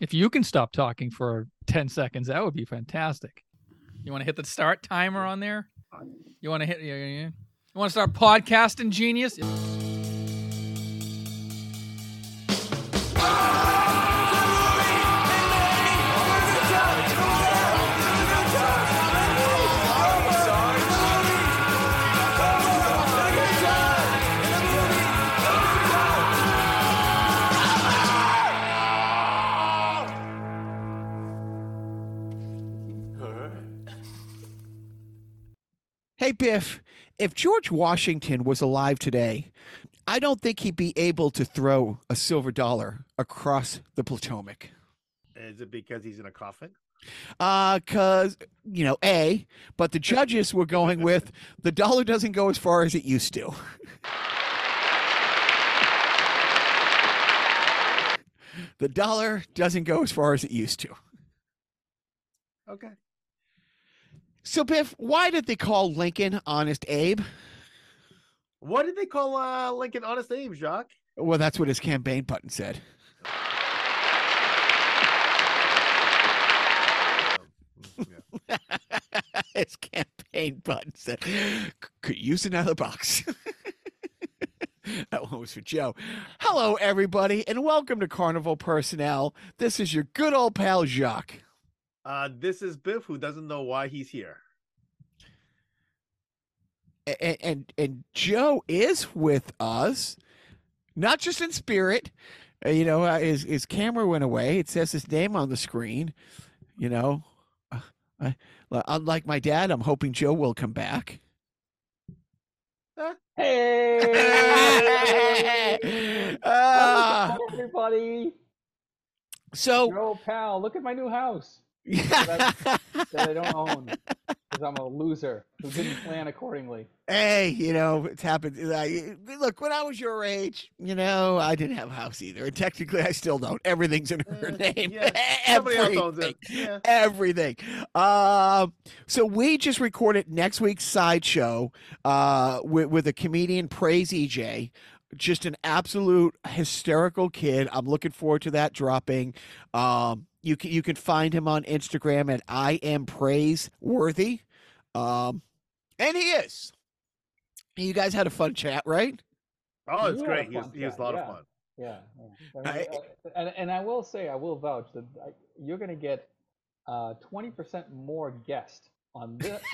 If you can stop talking for 10 seconds, that would be fantastic. You want to hit the start timer on there? You want to hit, you, you, you want to start podcasting, genius? Hey, Biff, if George Washington was alive today, I don't think he'd be able to throw a silver dollar across the Potomac. Is it because he's in a coffin? Uh, cause, you know, A, but the judges were going with the dollar doesn't go as far as it used to. the dollar doesn't go as far as it used to. Okay. So, Biff, why did they call Lincoln Honest Abe? What did they call uh, Lincoln Honest Abe, Jacques? Well, that's what his campaign button said. his campaign button said, could use another box. that one was for Joe. Hello, everybody, and welcome to Carnival Personnel. This is your good old pal, Jacques. Uh, this is Biff, who doesn't know why he's here. and, and and Joe is with us, not just in spirit. Uh, you know, uh, his his camera went away. It says his name on the screen. You know, uh, I, unlike my dad, I'm hoping Joe will come back. Hey, Ah, everybody! so Yo, pal, look at my new house that I don't own because I'm a loser who didn't plan accordingly. hey, you know, it's happened. Look, when I was your age, you know, I didn't have a house either. And technically, I still don't. Everything's in her Uh, name. yeah, somebody else owns it. Everything. Yeah. everything. Um, so we just recorded next week's sideshow uh, with, with a comedian, Praise EJ. Just an absolute hysterical kid. I'm looking forward to that dropping. Um, you can you can find him on Instagram at I am praiseworthy. Um, and he is. You guys had a fun chat, right? Oh, it's You had a great. He was, he was a lot yeah. of fun. Yeah, yeah. I I- mean, uh, and and I will say, I will vouch that I, you're going to get uh, twenty percent more guests on this,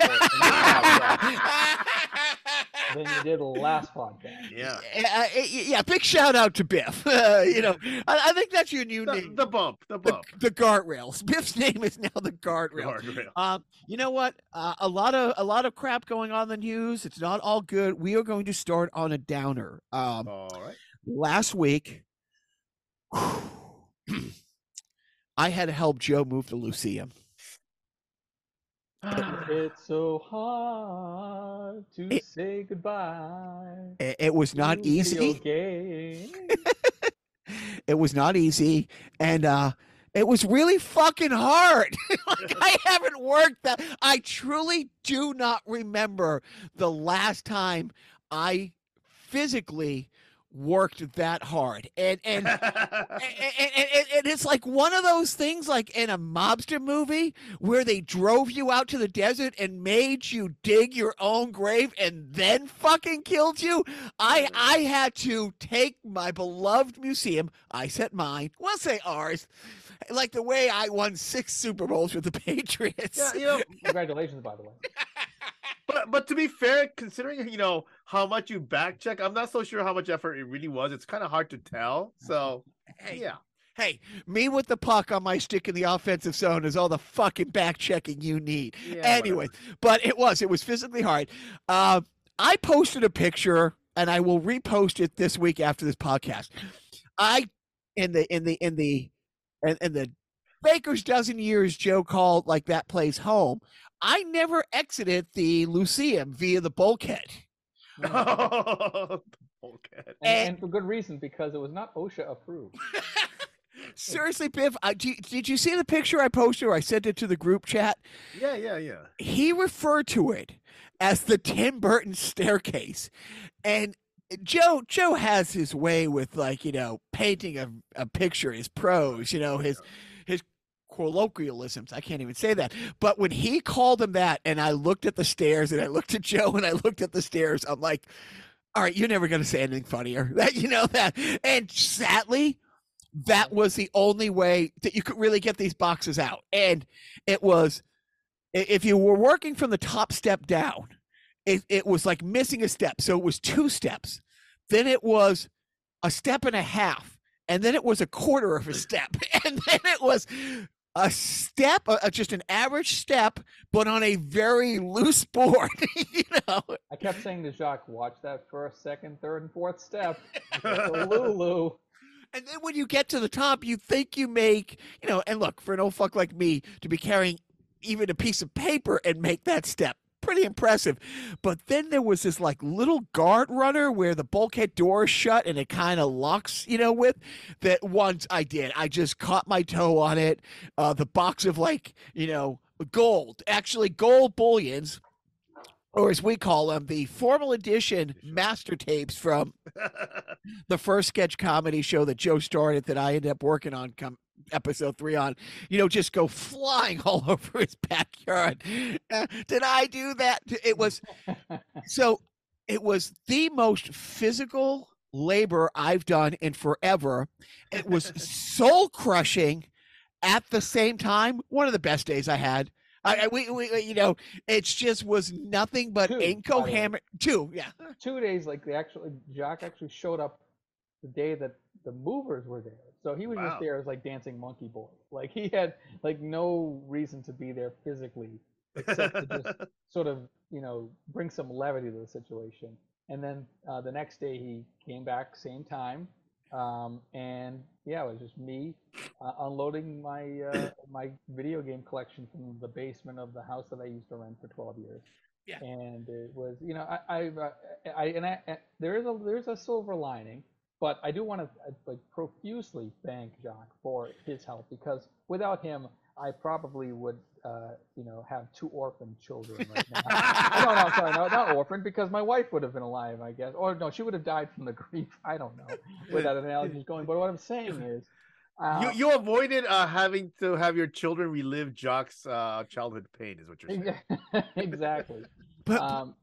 or in this podcast than you did last podcast. Yeah. Uh, yeah, big shout out to Biff. Uh, you know, I, I think that's your new The, name. the bump. The the, bump. the guardrails. Biff's name is now the guardrail. Guardrail. Um, you know what? Uh, a lot of a lot of crap going on in the news. It's not all good. We are going to start on a downer. Um, All right. last week, I had to help Joe move to Lucia. It's so hard to It- say goodbye. It, it was not easy. It was not easy, and uh, it was really fucking hard. like I haven't worked that. I truly do not remember the last time I physically worked that hard, and and. and, and, and- it's like one of those things like in a mobster movie where they drove you out to the desert and made you dig your own grave and then fucking killed you? I i had to take my beloved museum. I said mine. We'll say ours like the way i won six super bowls with the patriots yeah, you know, Congratulations, by the way. but but to be fair, considering you know how much you back check, I'm not so sure how much effort it really was. It's kind of hard to tell. So hey, yeah. hey me with the puck on my stick in the offensive zone is all the fucking back checking you need yeah anyway, but it was it was physically hard. Uh, I posted a picture, and I will repost it this week after this podcast. I in the in the in the in, in the Baker's dozen years Joe called like that place home. I never exited the Lucium via the bulkhead. whatever. okay. And, And- and for good reason, because it was not OSHA approved. Seriously, Biff, I, do, did you see the picture I posted or I sent it to the group chat? Yeah, yeah, yeah. he referred to it as the Tim Burton staircase. And Joe Joe has his way with like, you know, painting a, a picture, his prose, you know, his his colloquialisms. I can't even say that. But when he called him that, and I looked at the stairs, and I looked at Joe, and I looked at the stairs, I'm like, all right, you're never going to say anything funnier. That you know that. And sadly, that was the only way that you could really get these boxes out. And it was if you were working from the top step down, it, it was like missing a step. So it was two steps. Then it was a step and a half. And then it was a quarter of a step. And then it was a step, uh, just an average step, but on a very loose board. you know, I kept saying to Jacques, watch that first, second, third, and fourth step. Lulu. And then when you get to the top, you think you make, you know, and look, for an old fuck like me to be carrying even a piece of paper and make that step, pretty impressive. But then there was this like little guard runner where the bulkhead door is shut and it kind of locks, you know, with that once I did. I just caught my toe on it. Uh, the box of like, you know, gold, actually gold bullions. Or as we call them, the formal edition master tapes from the first sketch comedy show that Joe started that I ended up working on come episode three on, you know, just go flying all over his backyard. Uh, did I do that? It was so it was the most physical labor I've done in forever. It was soul crushing at the same time. One of the best days I had. I, I we, we, you know, it just was nothing but Two, incoherent. Two, yeah. Two days, like they actually, Jacques actually showed up the day that the movers were there. So he was Wow. just there as like dancing monkey boy. Like he had like no reason to be there physically except to just sort of you know bring some levity to the situation. And then uh, the next day he came back same time, um, and yeah, it was just me uh, unloading my uh, my video game collection from the basement of the house that I used to rent for 12 years. Yeah. And it was you know I I, uh, I and I, I there is a there's a silver lining. But I do want to like profusely thank Jacques for his help because without him, I probably would, uh, you know, have two orphan children right now. No, no, sorry, no, not orphan, because my wife would have been alive, I guess, or no, she would have died from the grief. I don't know where that analogy is going. But what I'm saying is, uh, you you avoided uh, having to have your children relive Jock's uh, childhood pain, is what you're saying. exactly. But um,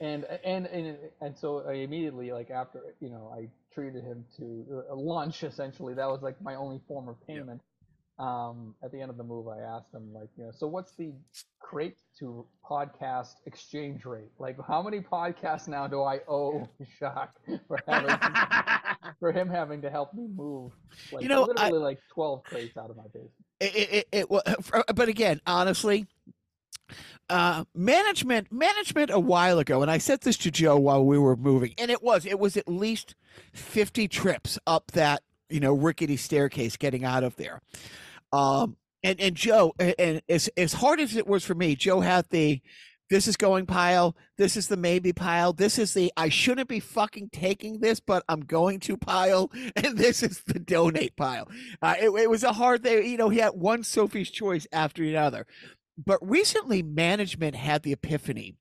and, and and and so I immediately like after you know I treated him to uh, lunch essentially that was like my only form of payment. Um, at the end of the move, I asked him like you know so what's the crate to podcast exchange rate? Like how many podcasts now do I owe Jacques for having for him having to help me move like You know, I- literally like twelve crates out of my basement. it, it, it, it but again honestly uh management management a while ago and i said this to joe while we were moving and it was it was at least 50 trips up that you know rickety staircase getting out of there um and and joe and as as hard as it was for me joe had the this is going pile this is the maybe pile this is the i shouldn't be fucking taking this but i'm going to pile and this is the donate pile uh, it, it was a hard thing. You know, he had one Sophie's choice after another. But recently, management had the epiphany.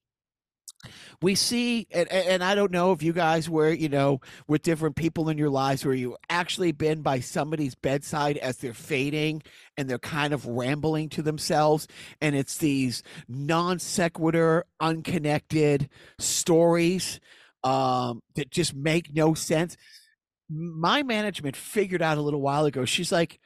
We see, and, and I don't know if you guys were, you know, with different people in your lives where you actually been by somebody's bedside as they're fading and they're kind of rambling to themselves. And it's these non sequitur, unconnected stories um, that just make no sense my management figured out a little while ago she's like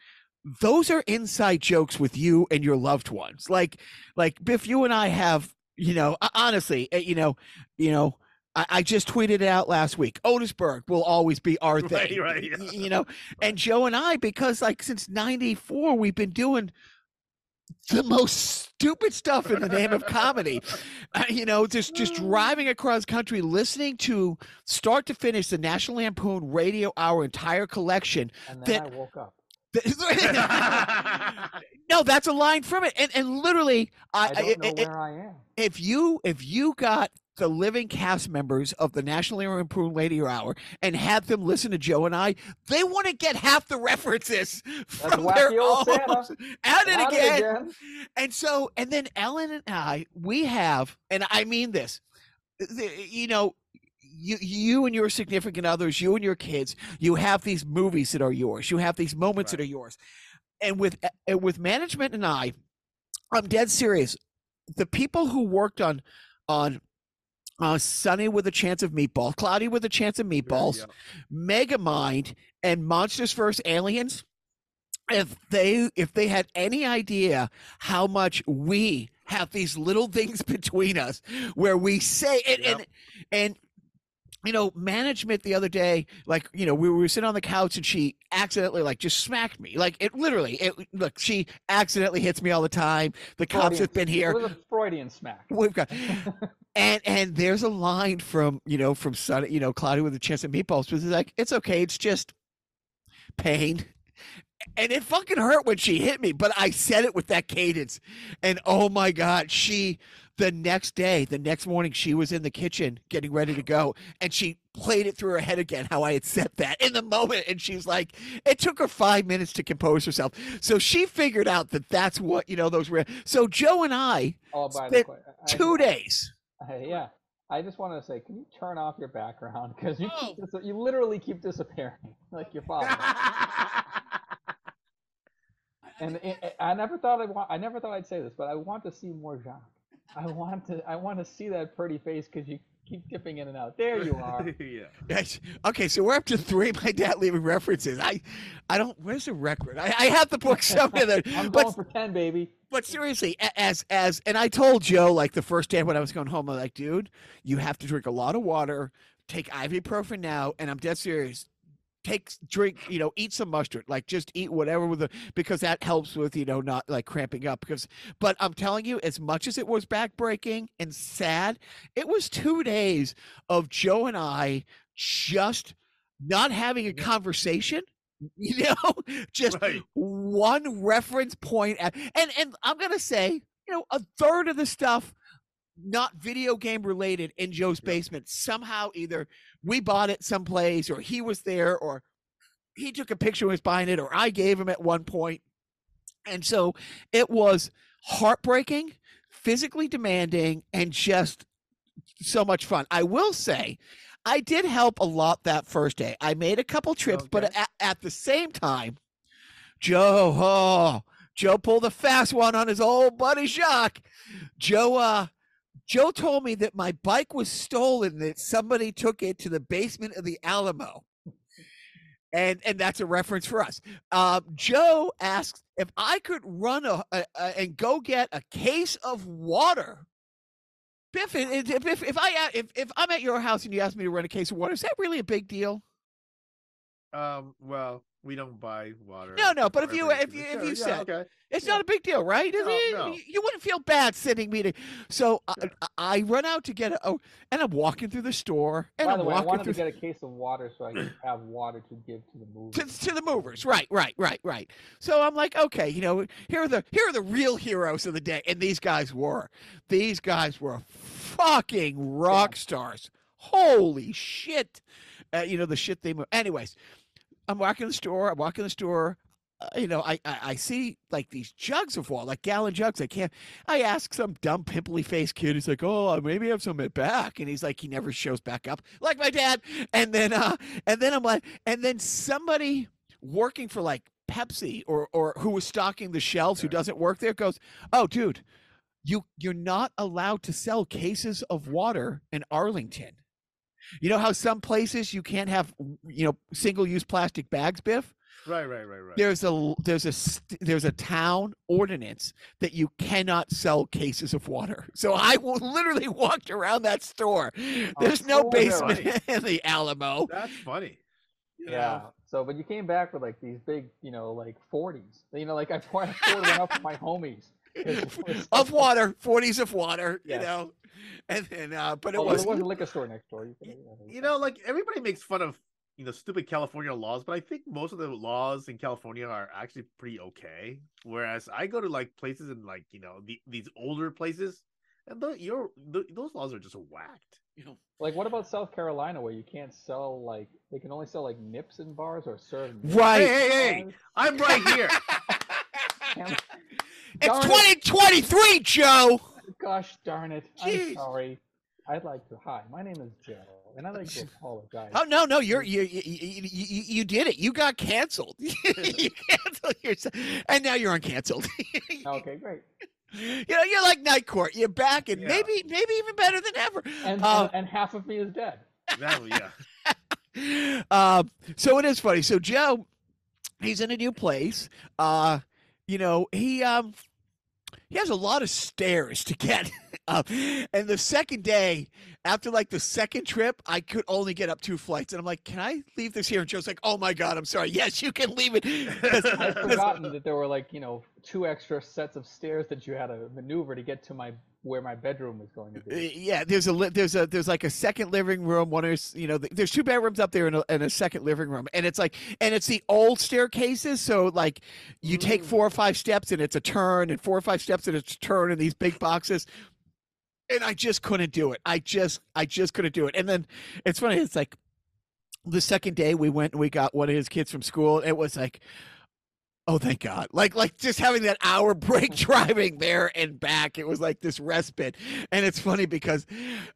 those are inside jokes with you and your loved ones like like if you and i have you know honestly uh, you know you know I, I just tweeted it out last week. Otisburg will always be our thing, right, y- yeah. You know, and Joe and I, because like since '94, we've been doing the most stupid stuff in the name of comedy. Uh, you know, just just driving across country, listening to start to finish the National Lampoon Radio Hour entire collection. And then That- I woke up. no, that's a line from it, and and literally, I, I don't know I- I- where I am. if you if you got the living cast members of the National Lampoon Radio Hour and had them listen to Joe and I, they wouldn't get half the references from their own. At it Not again. And so, and then Ellen and I, we have, and I mean this, you know, you, you and your significant others, you and your kids, you have these movies that are yours. You have these moments that are yours. and with and with management and I, I'm dead serious. The people who worked on on uh, Sunny with a chance of meatballs, Cloudy with a chance of meatballs, Yeah. Megamind, and Monsters vs. Aliens. If they if they had any idea how much we have these little things between us where we say and Yep. and, and you know management the other day like you know we were sitting on the couch and she accidentally like just smacked me like it literally it look she accidentally hits me all the time the cops Freudian- have been here It was a Freudian smack. we've got and and there's a line from you know from Sun, you know, Cloudy with a chance of meatballs, it's like it's okay, it's just pain. And it fucking hurt when she hit me, but I said it with that cadence. And oh my god, she the next day, the next morning, she was in the kitchen getting ready to go, and she played it through her head again how I had said that in the moment, and she's like, it took her five minutes to compose herself. So she figured out that that's what you know those were. So Joe and I, Oh, by the Spent I- two days. I- yeah. I just wanted to say, can you turn off your background because you Oh. dis- you literally keep disappearing like your father. and it- I never thought I want. I never thought I'd say this, but I want to see more Jacques. I want to. I want to see that pretty face because you keep dipping in and out. There you are. yeah. Yes. Okay, so we're up to three. My dad leaving references. I, I don't. Where's the record? I, I have the book somewhere. There, I'm but going for ten, baby. but seriously, as as and I told Joe like the first day when I was going home, I'm like, dude, you have to drink a lot of water, take ibuprofen now, and I'm dead serious. Take drink, you know, eat some mustard, like just eat whatever with the because that helps with you know not like cramping up. Because, but I'm telling you, as much as it was backbreaking and sad, it was two days of Joe and I just not having a mm-hmm. conversation. You know, just Right. one reference point at, and and I'm gonna say, you know, a third of the stuff not video game related in Joe's basement. Somehow either we bought it someplace or he was there or he took a picture and was buying it or I gave him at one point. And so it was heartbreaking, physically demanding, and just so much fun. I will say, I did help a lot that first day. I made a couple trips, but at, at the same time, Joe, oh, Joe pulled a fast one on his old buddy Jacques. Joe, uh, Joe told me that my bike was stolen, that somebody took it to the basement of the Alamo. And and that's a reference for us. Um, Joe asks if I could run a, a, a and go get a case of water. Biff, if, if, if, I if, if I'm at your house and you ask me to run a case of water, is that really a big deal? Um. Well, we don't buy water. No, no, but if you- if you- if you yeah, said- okay. It's Yeah. not a big deal, right? No, it? no. You- You wouldn't feel bad sending me to. So I, I, I run out to get a. Oh, and I'm walking through the store, and By I'm the way, I walking wanted through to get a case of water so I could have water to give to the movers. to, to the movers. Right, right, right, right. So I'm like, okay, you know, here are the here are the real heroes of the day, and these guys were. These guys were fucking rock stars. Holy shit! Uh, you know the shit they move. Anyways, I'm walking the store. I'm walking the store. Uh, you know, I, I I see like these jugs of water, like gallon jugs. I can't. I ask some dumb pimply faced kid. He's like, "Oh, maybe I have some at back," and he's like, he never shows back up, like my dad. And then, uh, and then I'm like, and then somebody working for like Pepsi or or who was stocking the shelves who doesn't work there goes, "Oh, dude, you you're not allowed to sell cases of water in Arlington." You know how some places you can't have, you know, single-use plastic bags, Biff? Right, right, right, right. there's a there's a there's a town ordinance that you cannot sell cases of water. So I w- literally walked around that store. Oh, there's no so is that basement in the Alamo. That's funny. you Yeah. So, but you came back with like these big, you know, like 40s. You know, like I poured I poured one up for my homies. It's- it's- of water, 40s of water, you know. And then uh but it Although was there was a liquor store next door. You, could, Y- You know, like everybody makes fun of you know stupid California laws, but I think most of the laws in California are actually pretty okay. Whereas I go to like places in like you know the, these older places, and the, your the, those laws are just whacked. you know, Like, what about South Carolina, where you can't sell like they can only sell like nips in bars or serve? nips Right. Hey, hey, hey! I'm right here. bars? it's Darn it. 2023, Joe. Gosh darn it! I'm sorry. I'd like to. Hi, my name is Joe, and I'd like to apologize. Oh no, no, you're you you, you, you, you did it. You got canceled. you canceled yourself, and now you're uncanceled. Okay, great. you know, you're like Night Court. You're back, and Yeah. maybe maybe even better than ever. And Uh, and, and half of me is dead. That, yeah. um, so it is funny. So Joe, he's in a new place. Uh, you know, he um he has a lot of stairs to get up. And the second day, after like the second trip, I could only get up two flights. And I'm like, Can I leave this here? And Joe's like, Oh my god, I'm sorry. Yes, you can leave it. I'd 'cause- forgotten that there were like you know two extra sets of stairs that you had to maneuver to get to my where my bedroom was going to Uh, be. Yeah, there's a there's a there's like a second living room. One is you know th- there's two bedrooms up there and a, and a second living room, and it's like and it's the old staircases. So like you take Mm. four or five steps and it's a turn, and four or five steps and it's a turn in these big boxes. And I just couldn't do it. I just I just couldn't do it. And then it's funny. It's like the second day we went and we got one of his kids from school. It was like. Oh, thank God! Like, like just having that hour break driving there and back, it was like this respite. And it's funny because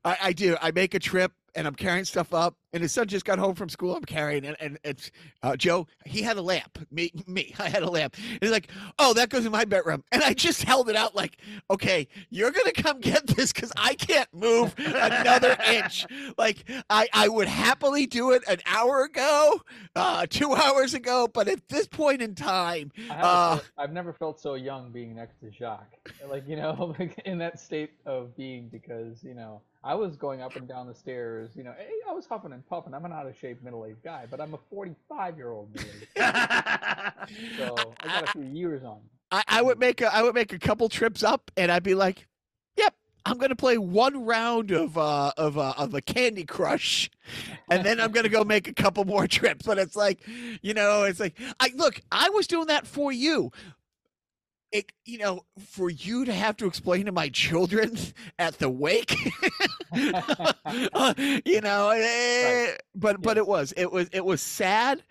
I, I do. I make a trip and I'm carrying stuff up, and his son just got home from school. I'm carrying it, and it's uh, Joe. He had a lamp. Me, me. I had a lamp. And he's like, "Oh, that goes in my bedroom," and I just held it out like, "Okay, you're gonna come get this because I can't move another inch." Like I, I would happily do it an hour ago, uh, two hours ago, but at this point in time, uh, I've never felt so young being next to Jacques. Like you know, like in that state of being because you know I was going up and down the stairs. You know, eh, I was huffing and puffing. I'm an out of shape middle aged guy, but I'm a 45 year old. So I got a few years on. I, I would make a I would make a couple trips up, and I'd be like, "Yep, I'm gonna play one round of uh of uh, of a Candy Crush, and then I'm gonna go make a couple more trips." But it's like, you know, it's like, I look, I was doing that for you. It, you know, for you to have to explain to my children at the wake, you know, eh, but but it was it was it was sad,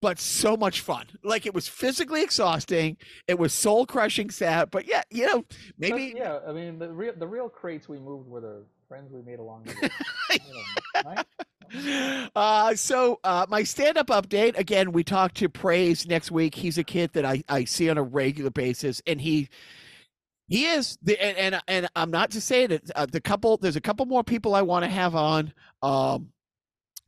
but so much fun. Like it was physically exhausting. It was soul crushing sad, but yeah, you know, But, maybe yeah, I mean the real the real crates we moved were the friends we made along the way. You know, right? Uh so uh my stand-up update again we talked to praise next week. He's a kid that i i see on a regular basis and he he is the and and, and i'm not to say that uh, the couple there's a couple more people i want to have on. Um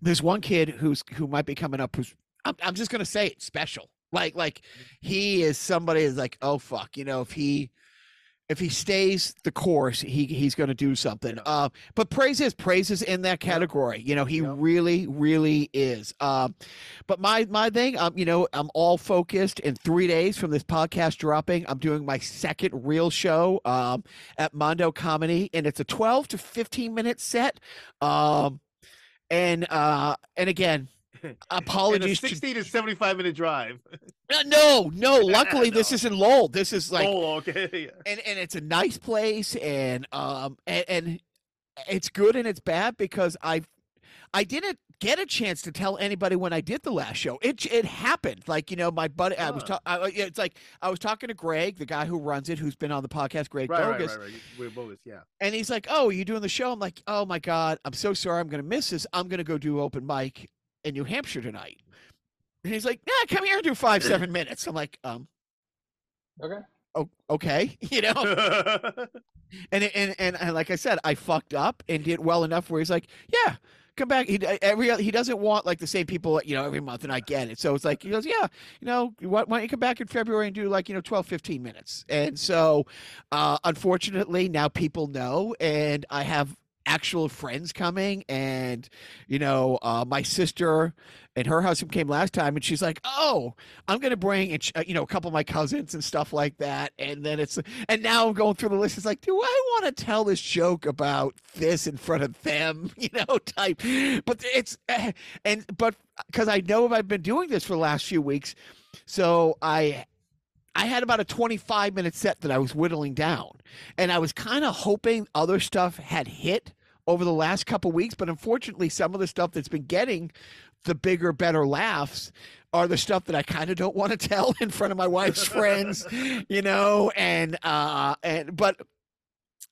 there's one kid who's who might be coming up who's i'm, I'm just gonna say it special. Like like he is somebody is like oh fuck you know if he if he stays the course he he's going to do something. Yeah. uh but praise is praise is in that category. You know he Yep. really really is. Um but my my thing um you know i'm all focused in three days from this podcast dropping. I'm doing my second real show um at mondo comedy and it's a 12 to 15 minute set. Um and uh and again apologies a to 60 to 75 minute drive. No no luckily this isn't lowell this is like oh, okay. yeah. and and it's a nice place and um and, and it's good and it's bad because i i didn't get a chance to tell anybody when i did the last show it it happened like you know my buddy i was talking it's like i was talking to greg the guy who runs it who's been on the podcast greg Right, right, right, right. We're bogus, yeah. and he's like oh you doing the show i'm like oh my god i'm so sorry i'm gonna miss this i'm gonna go do open mic in new hampshire tonight and he's like yeah come here and do five seven minutes i'm like um Okay. oh, okay you know and, and and and like I said, I fucked up and did well enough where he's like, yeah, come back. He every he doesn't want like the same people, you know, every month, and I get it. So it's like he goes, yeah, you know, why, why don't you come back in February and do like you know 12, 15 minutes? And so, uh, unfortunately, now people know, and I have actual friends coming and you know uh my sister and her husband came last time and she's like oh i'm gonna bring uh, you know a couple of my cousins and stuff like that and then it's and now I'm going through the list. It's like, do I want to tell this joke about this in front of them? You know, type. But it's eh, and but because I know I've been doing this for the last few weeks, so I I had about a 25 minute set that I was whittling down, and I was kind of hoping other stuff had hit over the last couple weeks, but unfortunately, some of the stuff that's been getting the bigger, better laughs are the stuff that I kind of don't want to tell in front of my wife's friends, you know, and uh and but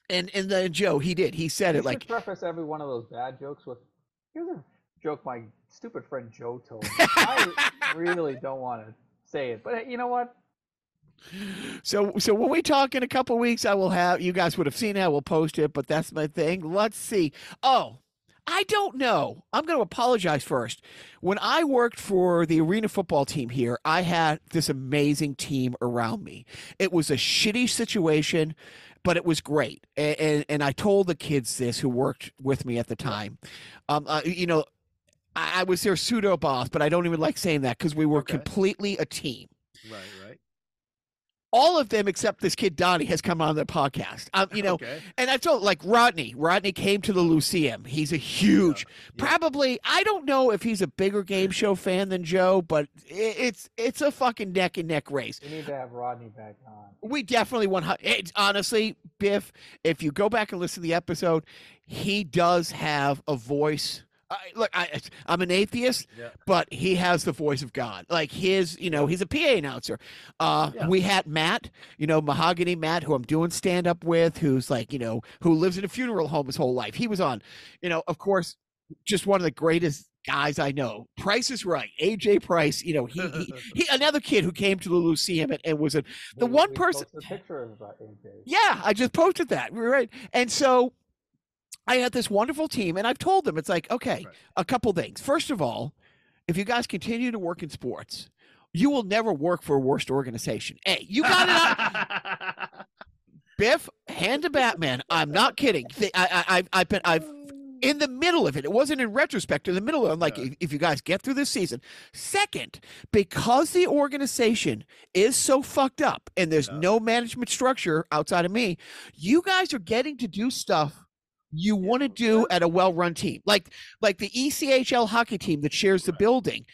And and then Joe, he did. He said You it like preface every one of those bad jokes with, "Here's a joke my stupid friend Joe told me." I really don't want to say it, but you know what? So so when we talk in a couple weeks, I will have you guys would have seen it. I will post it, but that's my thing. Let's see. Oh, I don't know. I'm going to apologize first. When I worked for the arena football team here, I had this amazing team around me. It was a shitty situation, but it was great. And and, and I told the kids this who worked with me at the time. Um, uh, you know, I, I was their pseudo boss, but I don't even like saying that because we were Okay. completely a team Right, right. All of them except this kid Donnie has come on the podcast. Um, you know, okay. and I told like Rodney. Rodney came to the Luceum. He's a huge, yeah. probably. I don't know if he's a bigger game show fan than Joe, but i- it's it's a fucking neck and neck race. We need to have Rodney back on. We definitely want. It's honestly, Biff. If you go back and listen to the episode, he does have a voice. I, look, I, I'm an atheist, Yeah. but he has the voice of God. Like his, you know, he's a PA announcer. Uh, Yeah. We had Matt, you know, Mahogany Matt, who I'm doing stand up with, who's like, you know, who lives in a funeral home his whole life. He was on, you know, of course, just one of the greatest guys I know. Price is right. AJ Price, you know, he, he, he another kid who came to the Luceum and, and was a The We- one we person- picture of AJ. yeah, I just posted that. Right. And so I had this wonderful team, and I've told them it's like, okay, Right. a couple things. First of all, if you guys continue to work in sports, you will never work for a worst organization. Hey, you got it out. Biff, hand to Batman. I'm not kidding. I, I, I've, I've been, I've in the middle of it. It wasn't in retrospect. In the middle of it, I'm like, Yeah. if, if you guys get through this season. Second, because the organization is so fucked up and there's Yeah. no management structure outside of me, you guys are getting to do stuff you want to do at a well-run team, like like the ECHL hockey team that shares the building.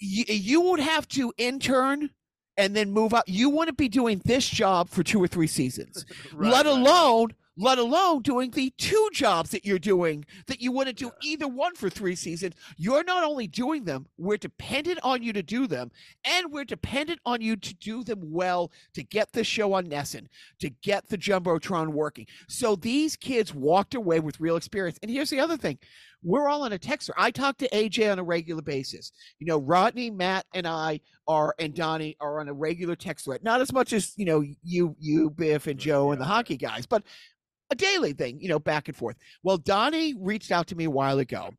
You, you would have to intern and then move out. You want to be doing this job for two or three seasons Right, let alone let alone doing the two jobs that you're doing that you want to do either one for three seasons. You're not only doing them we're dependent on you to do them and we're dependent on you to do them well to get the show on NESN to get the jumbotron working. So these kids walked away with real experience. And here's the other thing we're all on a texter i talk to aj on a regular basis. You know rodney matt and i are and donnie are on a regular text thread not as much as you know you you biff and joe and the hockey guys but a daily thing you know back and forth well donnie reached out to me a while ago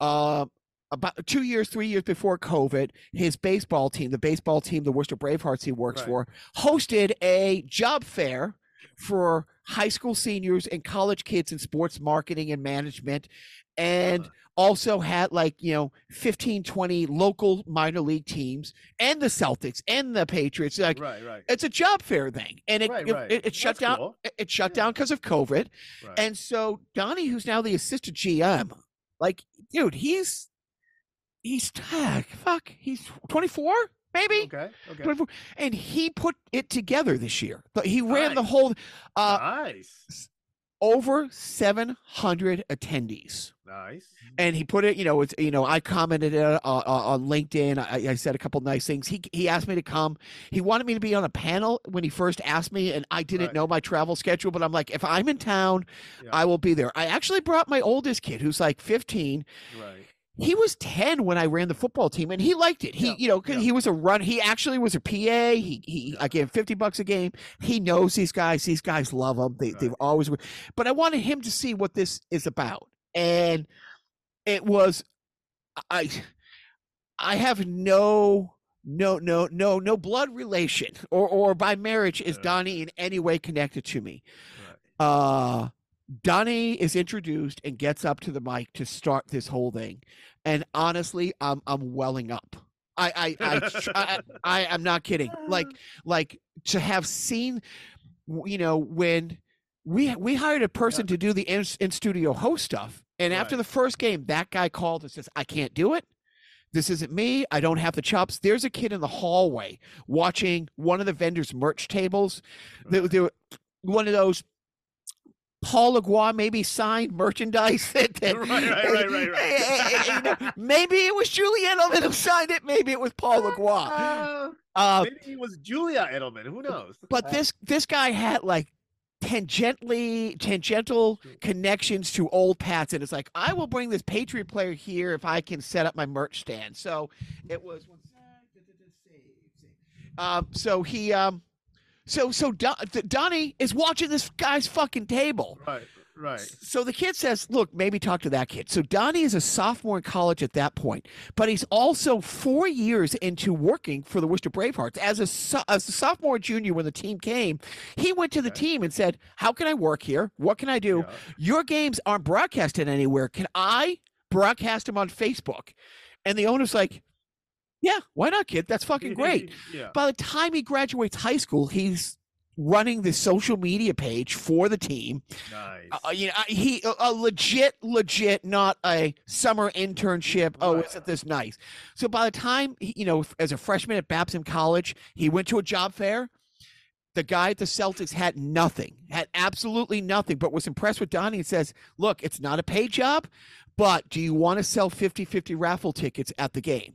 uh, about two years three years before covid his baseball team the baseball team the worcester bravehearts he works Right. for hosted a job fair for high school seniors and college kids in sports marketing and management and Uh-huh. also had like you know 15 20 local minor league teams and the celtics and the patriots like Right, right. it's a job fair thing and it Right, it, right. it, it shut down cool. it, it shut down because of covid right. and so donnie who's now the assistant gm like dude he's he's fuck he's 24 maybe okay, okay. and he put it together this year but he ran the whole uh nice, over 700 attendees nice. and he put it you know it's you know i commented it uh, uh, on linkedin I, I said a couple nice things he he asked me to come he wanted me to be on a panel when he first asked me and i didn't Right. know my travel schedule but i'm like if i'm in town Yeah. i will be there i actually brought my oldest kid who's like 15 Right. He was 10 when I ran the football team and he liked it. He, Yeah, you know, yeah. he was a run. He actually was a PA. He, he, I gave him 50 bucks a game. He knows these guys. These guys love him. They, they've Right. always, but I wanted him to see what this is about. And it was, I, I have no, no, no, no, no blood relation or, or by marriage is. Donnie in any way connected to me Right. uh Donnie is introduced and gets up to the mic to start this whole thing. And honestly, I'm I'm welling up. I I I I, I am not kidding. Like like to have seen you know when we we hired a person to do the in, in studio host stuff and after the first game that guy called and says I can't do it. This isn't me. I don't have the chops. There's a kid in the hallway watching one of the vendors' merch tables. Right. they were one of those Paul Legua maybe signed merchandise. That, that- Right, right, right, right, right. Eh, eh, eh, you know, maybe it was Julian Edelman who signed it. Maybe it was Paul Legua. Uh, Uh, maybe it was Julia Edelman. Who knows? but this this guy had like tangentially tangential connections to old Pats, and it's like I will bring this Patriot player here if I can set up my merch stand. So it was. Um, so he um, so so Don, Donnie is watching this guy's fucking table. Right. Right. So the kid says, "Look, maybe talk to that kid." So Donnie is a sophomore in college at that point, but he's also four years into working for the Worcester Bravehearts as a so- as a sophomore, junior. When the team came, he went to the Okay. team and said, "How can I work here? What can I do? Yeah. Your games aren't broadcasted anywhere. Can I broadcast them on Facebook?" And the owner's like, "Yeah, why not, kid? That's fucking great." yeah. By the time he graduates high school, he's running the social media page for the team. Nice. Uh, you know, he a, a legit, legit, not a summer internship. Oh, isn't this nice? So by the time he- you know, as a freshman at Babson College, he went to a job fair. The guy at the Celtics had nothing, had absolutely nothing, but was impressed with Donnie and says, "Look, it's not a paid job, but do you want to sell 50-50 raffle tickets at the game?"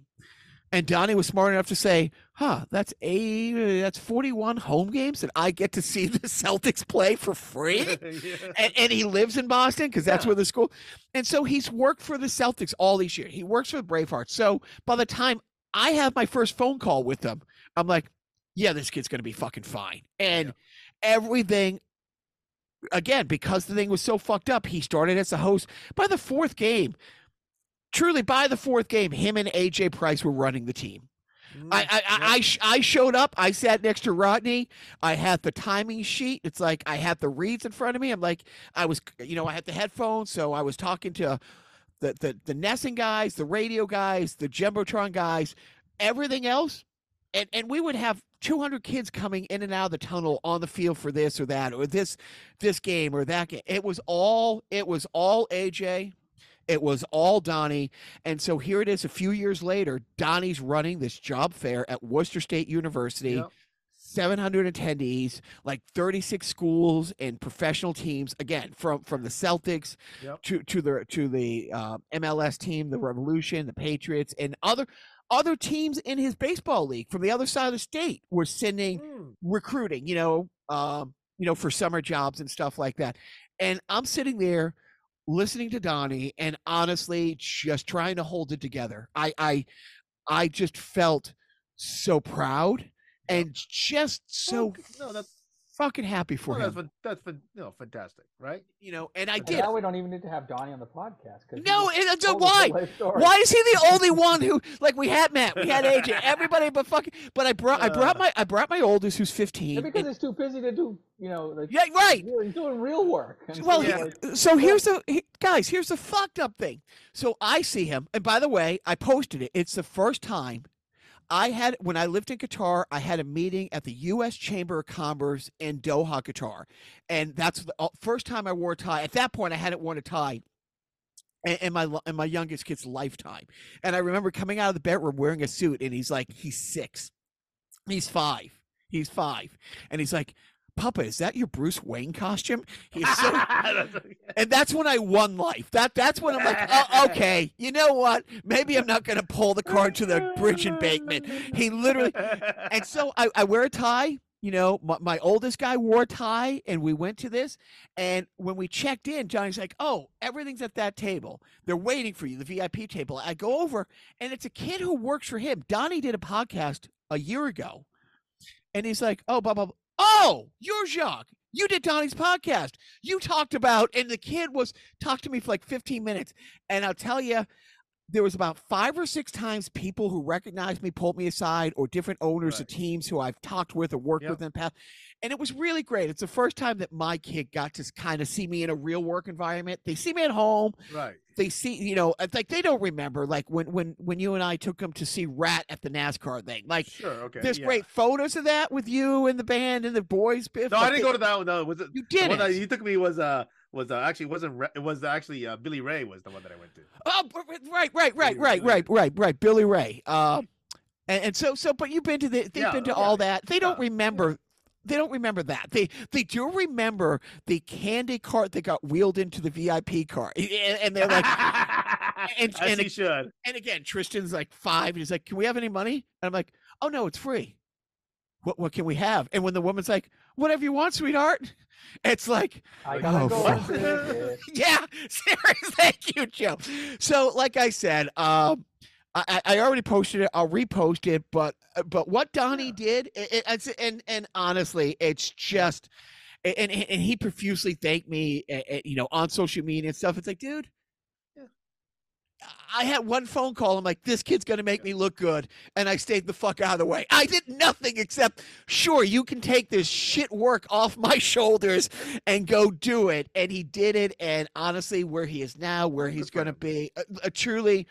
And Donnie was smart enough to say, "Huh, that's a uh, that's 41 home games that I get to see the Celtics play for free." Yeah. and, and he lives in Boston because that's Yeah. where the school. And so he's worked for the Celtics all these years. He works for the Bravehearts. So by the time I have my first phone call with them, I'm like, yeah, this kid's gonna be fucking fine. And everything. Again, because the thing was so fucked up, he started as a host. By the fourth game, truly by the fourth game, him and AJ Price were running the team. I I, I, I, mm, sh- I showed up. I sat next to Rodney. I had the timing sheet. It's like I had the reads in front of me. I'm like, I was, you know, I had the headphones, so I was talking to the the the NESN guys, the radio guys, the Jumbotron guys, everything else, and and we would have 200 kids coming in and out of the tunnel on the field for this or that or this this game or that game. It was all it was all AJ. It was all Donnie. And so here it is a few years later. Donnie's running this job fair at Worcester State University. Yep. 700 attendees, like 36 schools and professional teams. Again, from from the Celtics Yep. to to the to the uh, MLS team, the Revolution, the Patriots, and other other teams in his baseball league from the other side of the state were sending Mm. recruiting, you know, um, you know, for summer jobs and stuff like that. And I'm sitting there listening to Donnie and honestly just trying to hold it together. I I I just felt so proud and just so Okay. no, that's fucking happy for no, him. that's fan- that's fan- no fantastic, right? You know, and I And did. Now we don't even need to have Donnie on the podcast. 'cause he No, just it- it's a told us why? story. Why is he the only one who like we had Matt, we had AJ, everybody but fucking but I brought I brought Uh. my I brought my oldest who's 15. Yeah, because and- he's too busy to do, you know, like, yeah, right. real- he's doing real work. And Well, so, Yeah. like, so here's the he- guys. Here's the fucked up thing. So I see him, and by the way, I posted it. It's the first time I had when I lived in Qatar. I had a meeting at the U.S. Chamber of Commerce in Doha, Qatar, and that's the uh, first time I wore a tie. At that point, I hadn't worn a tie. In my in my youngest kid's lifetime, and I remember coming out of the bedroom wearing a suit, and he's like, he's six, he's five, he's five, and he's like, Papa, is that your Bruce Wayne costume? He's so and that's when I won life. That that's when I'm like, oh, okay, you know what? Maybe I'm not gonna pull the card to the bridge embankment. He literally, and so I, I wear a tie. You know, my, my oldest guy wore a tie, and we went to this. And when we checked in, Johnny's like, "Oh, everything's at that table. They're waiting for you, the VIP table." I go over, and it's a kid who works for him. Donnie did a podcast a year ago, and he's like, "Oh, blah blah." blah. Oh, you're Jacques. You did Donnie's podcast. You talked about, and the kid was talked to me for like 15 minutes. And I'll tell you, there was about five or six times people who recognized me pulled me aside, or different owners of teams who I've talked with or worked Yep. with in the past. And it was really great. It's the first time that my kid got to kind of see me in a real work environment. They see me at home. right. They see, you know, like they don't remember like when when when you and I took them to see Rat at the NASCAR thing. Like Sure. Okay. there's yeah. great photos of that with you and the band and the boys. Biff. No, I didn't they- go to that one. No, was it? You one didn't. you took me was uh was uh, actually wasn't it was actually uh, Billy Ray was the one that I went to. Oh, right, right, right, right, right, right, right. Billy Ray. Um, and, and so, so, but you've been to the, they've Yeah, been to yeah, all that. They don't remember. They don't remember that. They they do remember the candy cart that got wheeled into the VIP car, and, and they're like, and- As and he it- should. and again, Tristan's like five, and he's like, "Can we have any money?" And I'm like, "Oh no, it's free." what what can we have? And when the woman's like, whatever you want, sweetheart, it's like, I gotta Oh, go. fuck. and visit it. yeah, seriously, thank you, Joe. So, like I said, um, I, I already posted it. I'll repost it. But uh, but what Donnie did, it, it- it's, and and honestly, it's just, and and he profusely thanked me, you know, on social media and stuff. It's like, dude. Yeah. I had one phone call. I'm like, this kid's gonna make me look good, and I stayed the fuck out of the way. I did nothing except, sure, you can take this shit work off my shoulders and go do it. And he did it. And honestly, where he is now, where he's going to be, uh, uh, truly,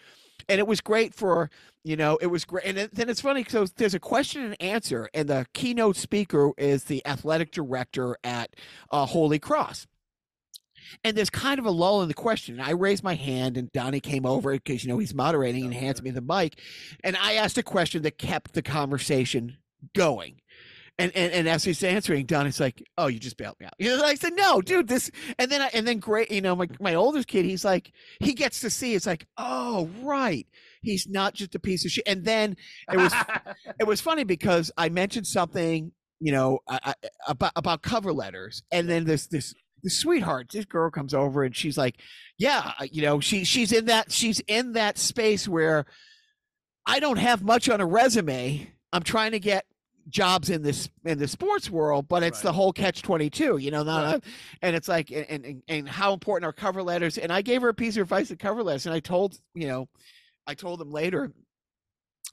and it was great for you know it was great. And then it's funny. So there's a question and answer, and the keynote speaker is the athletic director at uh, Holy Cross. And there's kind of a lull in the question. And I raised my hand, and Donnie came over because you know he's moderating and hands me the mic, and I asked a question that kept the conversation going. And, and and as he's answering, Donnie's like, "Oh, you just bailed me out." You know, I said, "No, dude, this." And then I, and then great, you know, my my oldest kid, he's like, he gets to see. It's like, oh, right, he's not just a piece of shit. And then it was it was funny because I mentioned something, you know, about about cover letters, and then this this this sweetheart, this girl comes over and she's like, yeah, you know, she she's in that she's in that space where I don't have much on a resume. I'm trying to get jobs in this in the sports world, but it's the whole catch twenty two, you know, not Right. and it's like and, and and how important are cover letters? And I gave her a piece of advice at cover letters, and I told you know, I told them later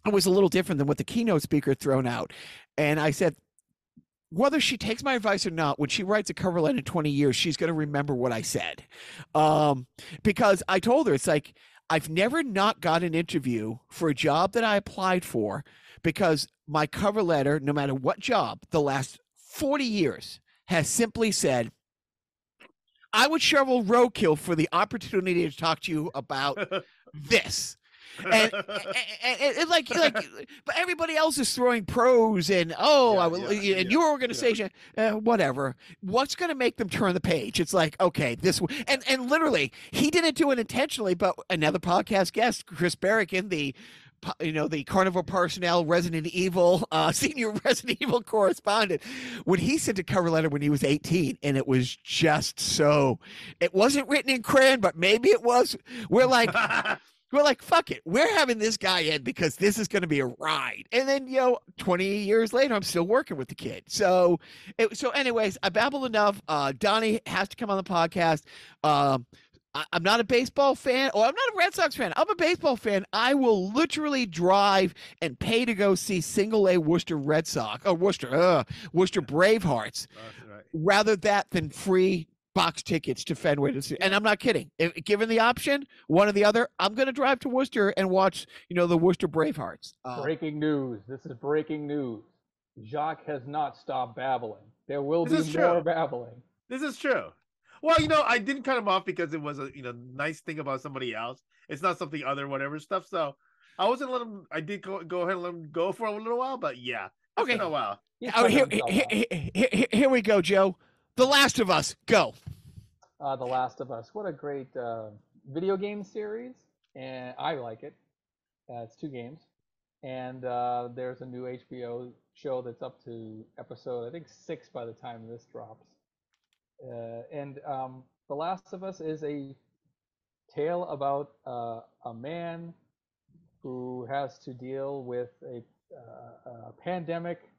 it was a little different than what the keynote speaker had thrown out. And I said, whether she takes my advice or not, when she writes a cover letter in 20 years, she's going to remember what I said. Um, because I told her, it's like, I've never not got an interview for a job that I applied for because my cover letter, no matter what job, the last 40 years has simply said, I would shovel roadkill for the opportunity to talk to you about this. And, and, and, and like like but everybody else is throwing pros and oh Yeah, I will, yeah, and yeah, your organization uh, whatever. What's going to make them turn the page? It's like okay this and and literally he didn't do it intentionally but another podcast guest chris barrican the you know the carnival personnel resident evil uh senior resident evil correspondent when he sent a cover letter when he was 18 and it was just so it wasn't written in crayon but maybe it was we're like we're like, fuck it. We're having this guy in because this is going to be a ride. And then, you know, 20 years later, I'm still working with the kid. So, it, so anyways, I babbled enough. Uh, Donnie has to come on the podcast. Um, I, I'm not a baseball fan, or I'm not a Red Sox fan. I'm a baseball fan. I will literally drive and pay to go see single A Worcester Red Sox or Worcester, uh, Worcester Bravehearts right. rather that than free box tickets to Fenway to see. And I'm not kidding. If, given the option, one or the other, I'm going to drive to Worcester and watch, you know, the Worcester Bravehearts. Uh, Breaking news. This is breaking news. Jacques has not stopped babbling. There will This be is more true. babbling. This is true. Well, you know, I didn't cut him off because it was a you know nice thing about somebody else. It's not something other whatever stuff. So I wasn't let him. I did go go ahead and let him go for a little while, but yeah, it's Okay. been a while. He's oh, here, here, here, here- here- here we go, Joe. The Last of Us. Go. Uh, the Last of Us. What a great uh, video game series, and I like it. Uh, it's two games, and uh, there's a new HBO show that's up to episode I think six by the time this drops. Uh, and um, The Last of Us is a tale about uh, a man who has to deal with a, uh, a pandemic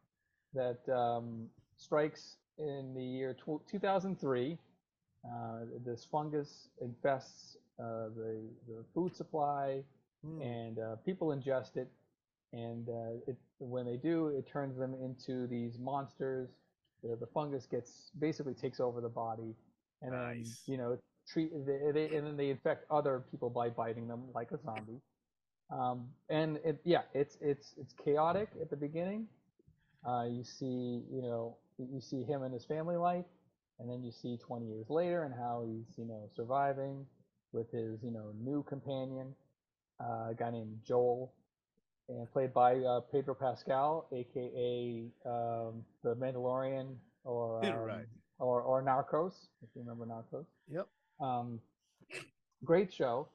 that um, strikes in the year tw 2003. Uh, this fungus infests uh, the, the food supply, and uh, people ingest it. And uh, it, when they do, it turns them into these monsters. The, the fungus gets basically takes over the body, and then Nice. you know treat they, they, and then they infect other people by biting them like a zombie. Um, and it, yeah, it's it's it's chaotic at the beginning. Uh, you see, you know, you see him and his family life, and then you see 20 years later and how he's you know surviving with his you know new companion, uh, a guy named Joel, and played by uh, Pedro Pascal, aka um, the Mandalorian or um, right. or or Narcos, if you remember Narcos. Yep. Um, great show.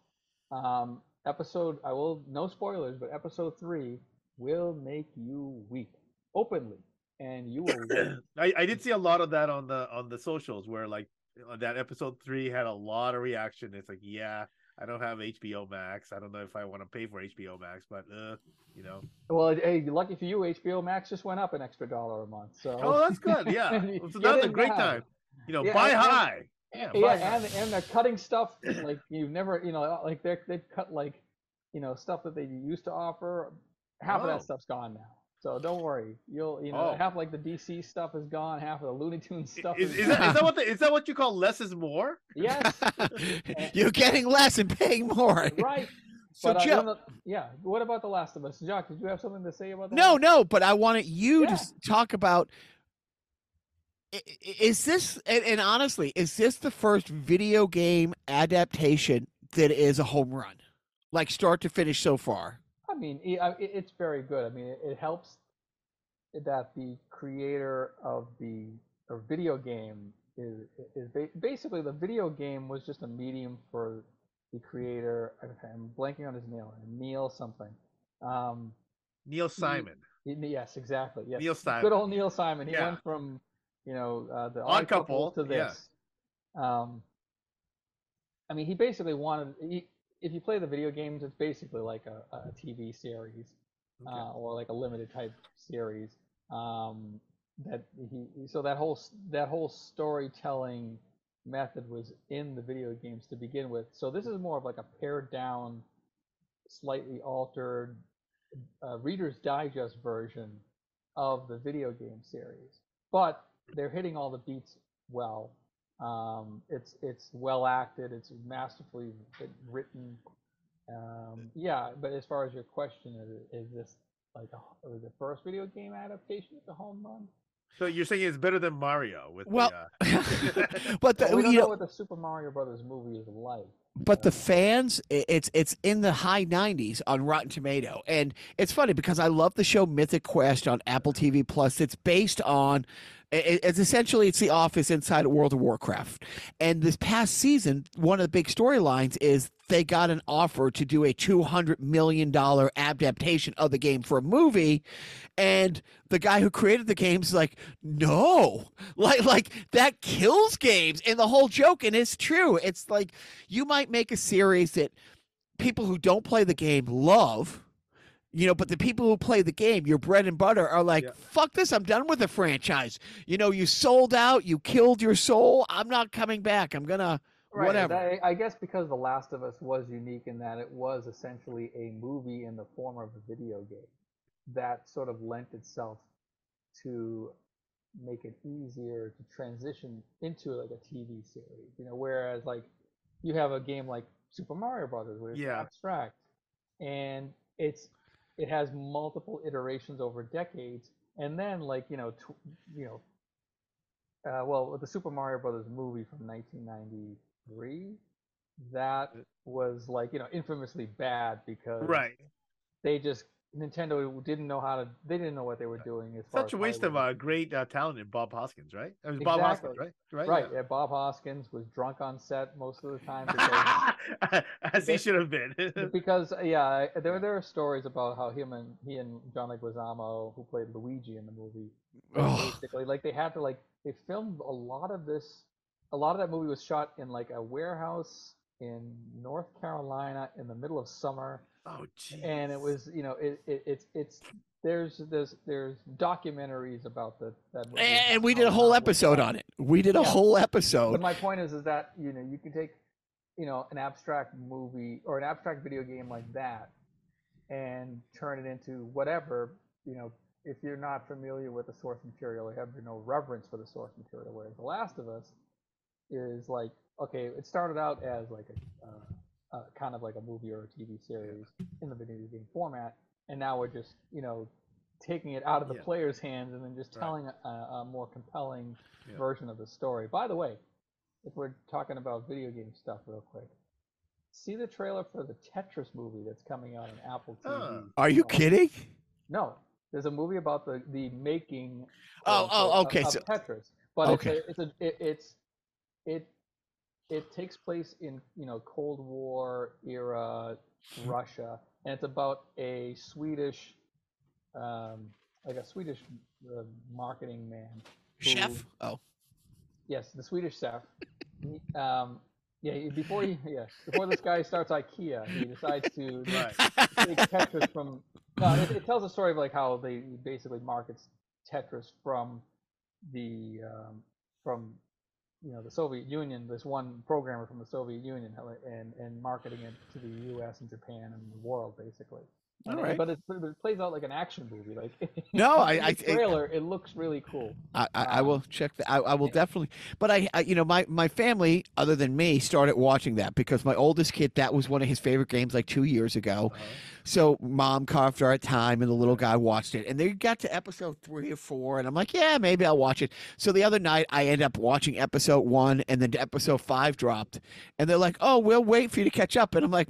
Um, episode, I will no spoilers, but episode three will make you weep openly, and you will. I, I did see a lot of that on the on the socials where like that episode three had a lot of reaction. It's like, yeah, I don't have HBO Max. I don't know if I want to pay for HBO Max, but uh, you know. well, hey, lucky for you, HBO Max just went up an extra dollar a month. So. Oh, that's good. Yeah, You so get now's a great now. time. You know, Yeah, buy and- and- high. Yeah, buy yeah, high. and and they're cutting stuff like you've never, you know, like they they cut like, you know, stuff that they used to offer. Half of Oh. that stuff's gone now. So don't worry, you'll you know Oh. half like the DC stuff is gone, half of the Looney Tunes stuff Is, is, is, that, is that what the, is that what you call less is more? yes, You're getting less and paying more. right. So but uh, Joe, you know, yeah, what about The Last of Us, Jacques? Did you have something to say about that? no, no, but I wanted you Yeah. to talk about. i- i- Is this and, and honestly, is this the first video game adaptation that is a home run, like start to finish so far? I mean, it, it, it's very good. I mean, it, it helps that the creator of the or video game is is ba- basically the video game was just a medium for the creator. I'm blanking on his name. Neil something. Um, Neil Simon. y- yes, exactly. Yes, Neil Simon. Good old Neil Simon. He Yeah. went from you know uh, the Odd Odd Couple, Couple, to yeah. this. Um, I mean, he basically wanted. He, if you play the video games, it's basically like a, a TV series Okay. uh, or like a limited type series. Um, that he so that whole that whole storytelling method was in the video games to begin with. So this is more of like a pared down, slightly altered uh, Reader's Digest version of the video game series. But they're hitting all the beats well. Um, it's it's well acted. It's masterfully written. Um, yeah, but as far as your question, is, is this like a, the first video game adaptation of the home run? So you're saying it's better than Mario with Well, the, uh... but the, Well, we don't you know know, what the Super Mario Brothers movie is like. But the fans it's it's in the high 90s on rotten tomato. And it's funny because i love the show mythic quest on apple tv plus. It's based on it's essentially it's the office inside of world of warcraft. And this past season one of the big storylines is they got an offer to do a 200 million dollar adaptation of the game for a movie and the guy who created the games is like no. Like like that kills games and the whole joke and it's true. It's like you might make a series that people who don't play the game love you know but the people who play the game your bread and butter are like Yeah. fuck this i'm done with the franchise. You know you sold out you killed your soul. I'm not coming back. I'm gonna Right. whatever that- I guess because The Last of Us was unique in that it was essentially a movie in the form of a video game. That sort of lent itself to make it easier to transition into like a TV series. You know, whereas like you have a game like Super Mario Brothers where it's Yeah. abstract and it's it has multiple iterations over decades and then like you know tw- you know uh, well the Super Mario Brothers movie from 1993 that was like you know infamously bad because right. they just Nintendo didn't know how to they didn't know what they were doing as far Such a waste of Hollywood uh, great uh, talent in Bob Hoskins, right? It was Bob Hoskins, right? Right. Right. Yeah. Bob Hoskins was drunk on set most of the time because, As he should have been. because uh, yeah, there there are stories about how him and he and John Leguizamo, who played Luigi in the movie, Ugh. basically like they had to like they filmed a lot of this. A lot of that movie was shot in like a warehouse in North Carolina in the middle of summer, oh, geez. and it was you know it, it it's it's there's there's there's documentaries about the that movie. and we did a whole episode on it we did a Yeah. whole But episode my point is, is that you know you can take, you know, an abstract movie or an abstract video game like that, and turn it into whatever. You know, if you're not familiar with the source material or have no reverence for the source material, whereas The Last of Us is like, okay, it started out as like a, uh, uh, kind of like a movie or a TV series in the video game format, and now we're just, you know, taking it out of the Yeah. player's hands and then just Right. telling a, a more compelling Yeah. version of the story. By the way, if we're talking about video game stuff real quick, see the trailer for the Tetris movie that's coming out on Apple TV. Ah. are you kidding No, there's a movie about the the making. Oh, of- oh, of- okay, Of, so- Tetris, but okay. it's a, it's a it, it's it it takes place in you know Cold War era Russia, and it's about a Swedish um, like a Swedish uh, marketing man. Chef. Oh, Yes, the Swedish chef. Um, yeah, before he yeah before this guy starts IKEA, he decides to Right. take Tetris from. No, it, it tells a story of like how they basically markets Tetris from the um, from you know the Soviet Union. This one programmer from the Soviet Union, and and marketing it to the U.S. and Japan and the world basically. All right. But, it's, but it plays out like an action movie. Like No, I- I- trailer, it looks really cool. I, I, I Um, will check that. I, I will definitely. But I, I, you know, my my family, other than me, started watching that because my oldest kid, that was one of his favorite games, like two years ago. Uh-huh. So mom carved our time, and the little guy watched it. And they got to episode three or four, and I'm like, yeah, maybe I'll watch it. So the other night, I end up watching episode one, and then episode five dropped, and they're like, oh, we'll wait for you to catch up, and I'm like,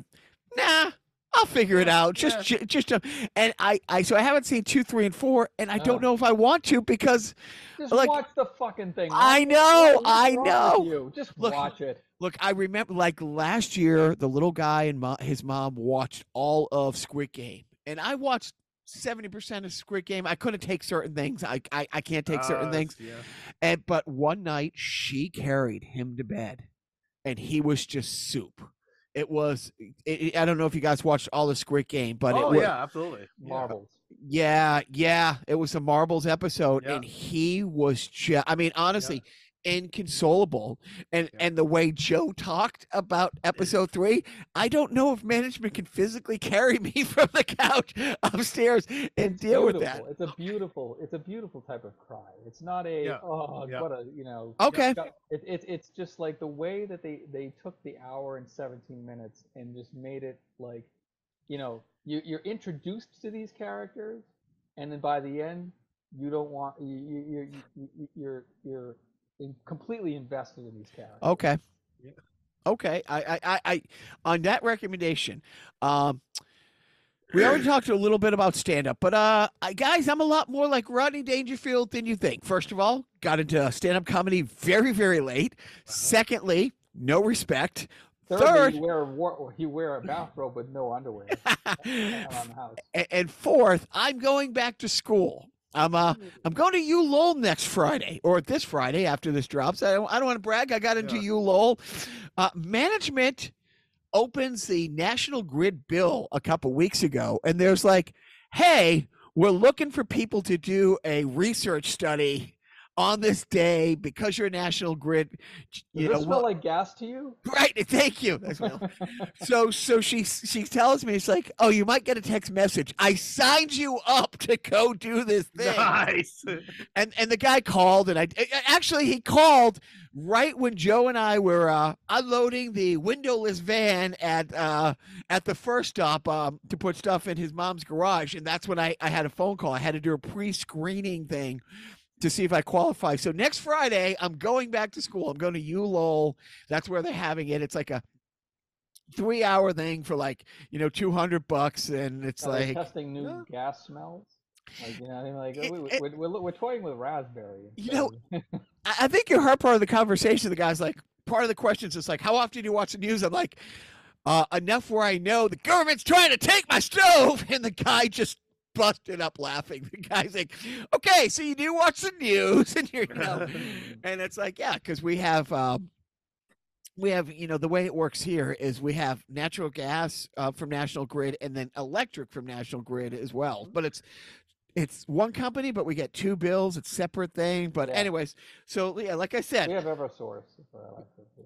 nah. I'll figure it out. Just, ju- just, uh, and I, I, so I haven't seen two, three, and four, and I don't Oh. know if I want to because Just Like- watch the fucking thing. I know, I know. You? Just Look, watch it. Look, I remember like last year, the little guy and mo- his mom watched all of Squid Game, and I watched seventy percent of Squid Game. I couldn't take certain things. I I, I can't take certain Uh, things. Yeah. And but one night she carried him to bed, and he was just soup. It was. It, it- I don't know if you guys watched all the Squid Game, but it oh was. yeah, absolutely. Yeah. Marbles. Yeah, yeah. It was a marbles episode, Yeah. and he was just. I mean, honestly, inconsolable. And Yeah. and the way Joe talked about episode three, I don't know if management can physically carry me from the couch upstairs and It's deal with that. It's a beautiful. It's a beautiful type of cry. It's not a Yeah. oh Yeah. what a you know. Okay. It, it, it's just like the way that they they took the hour and 17 minutes and just made it like, you know, you you're introduced to these characters, and then by the end you don't want you you you you- you you're you're in- completely invested in these characters. Okay. Yeah. Okay. I, I, I, I on that recommendation, um, we already talked a little bit about stand up, but uh, I, guys, I'm a lot more like Rodney Dangerfield than you think. First of all, got into stand up comedy very, very late. Secondly, no respect. Thirdly, Third, you wear a war, you wear a bathrobe with no underwear around the house. and, and fourth, I'm going back to school. I'm uh I'm going to U Lowell next Friday or this Friday after this drops. I don't, I don't want to brag. I got into Yeah. U Lowell. Uh, management opens the National Grid bill a couple weeks ago, and there's like, hey, we're looking for people to do a research study on this day because you're a National Grid. You this know, smell like gas to you? right? Thank you. So so she she tells me it's like, oh, you might get a text message. I signed you up to go do this thing. Nice. And and the guy called, and I actually he called right when Joe and I were uh, unloading the windowless van at uh, at the first stop um, to put stuff in his mom's garage, and that's when I I had a phone call. I had to do a pre-screening thing. To see if I qualify. So next Friday, I'm going back to school. I'm going to U Lowell. That's where they're having it. It's like a three hour thing for like, you know, 200 bucks. And it's Are like, testing new Yeah. gas smells? Like you know, I mean, like It- we, it- we're, we're, we're toying with raspberry. You know. I I think you heard part of the conversation. The guy's like, part of the questions is like, how often do you watch the news? I'm like, uh, enough where I know the government's trying to take my stove. And the guy just busted up laughing. The guy's like, okay, so you do watch the news. And you're, know, and it's like, yeah, because we have, um, we have, you know, the way it works here is we have natural gas uh, from National Grid and then electric from National Grid as well. But it's, it's one company, but we get two bills. It's separate thing. But Yeah. anyways, so yeah, like I said, we have EverSource for electric. too.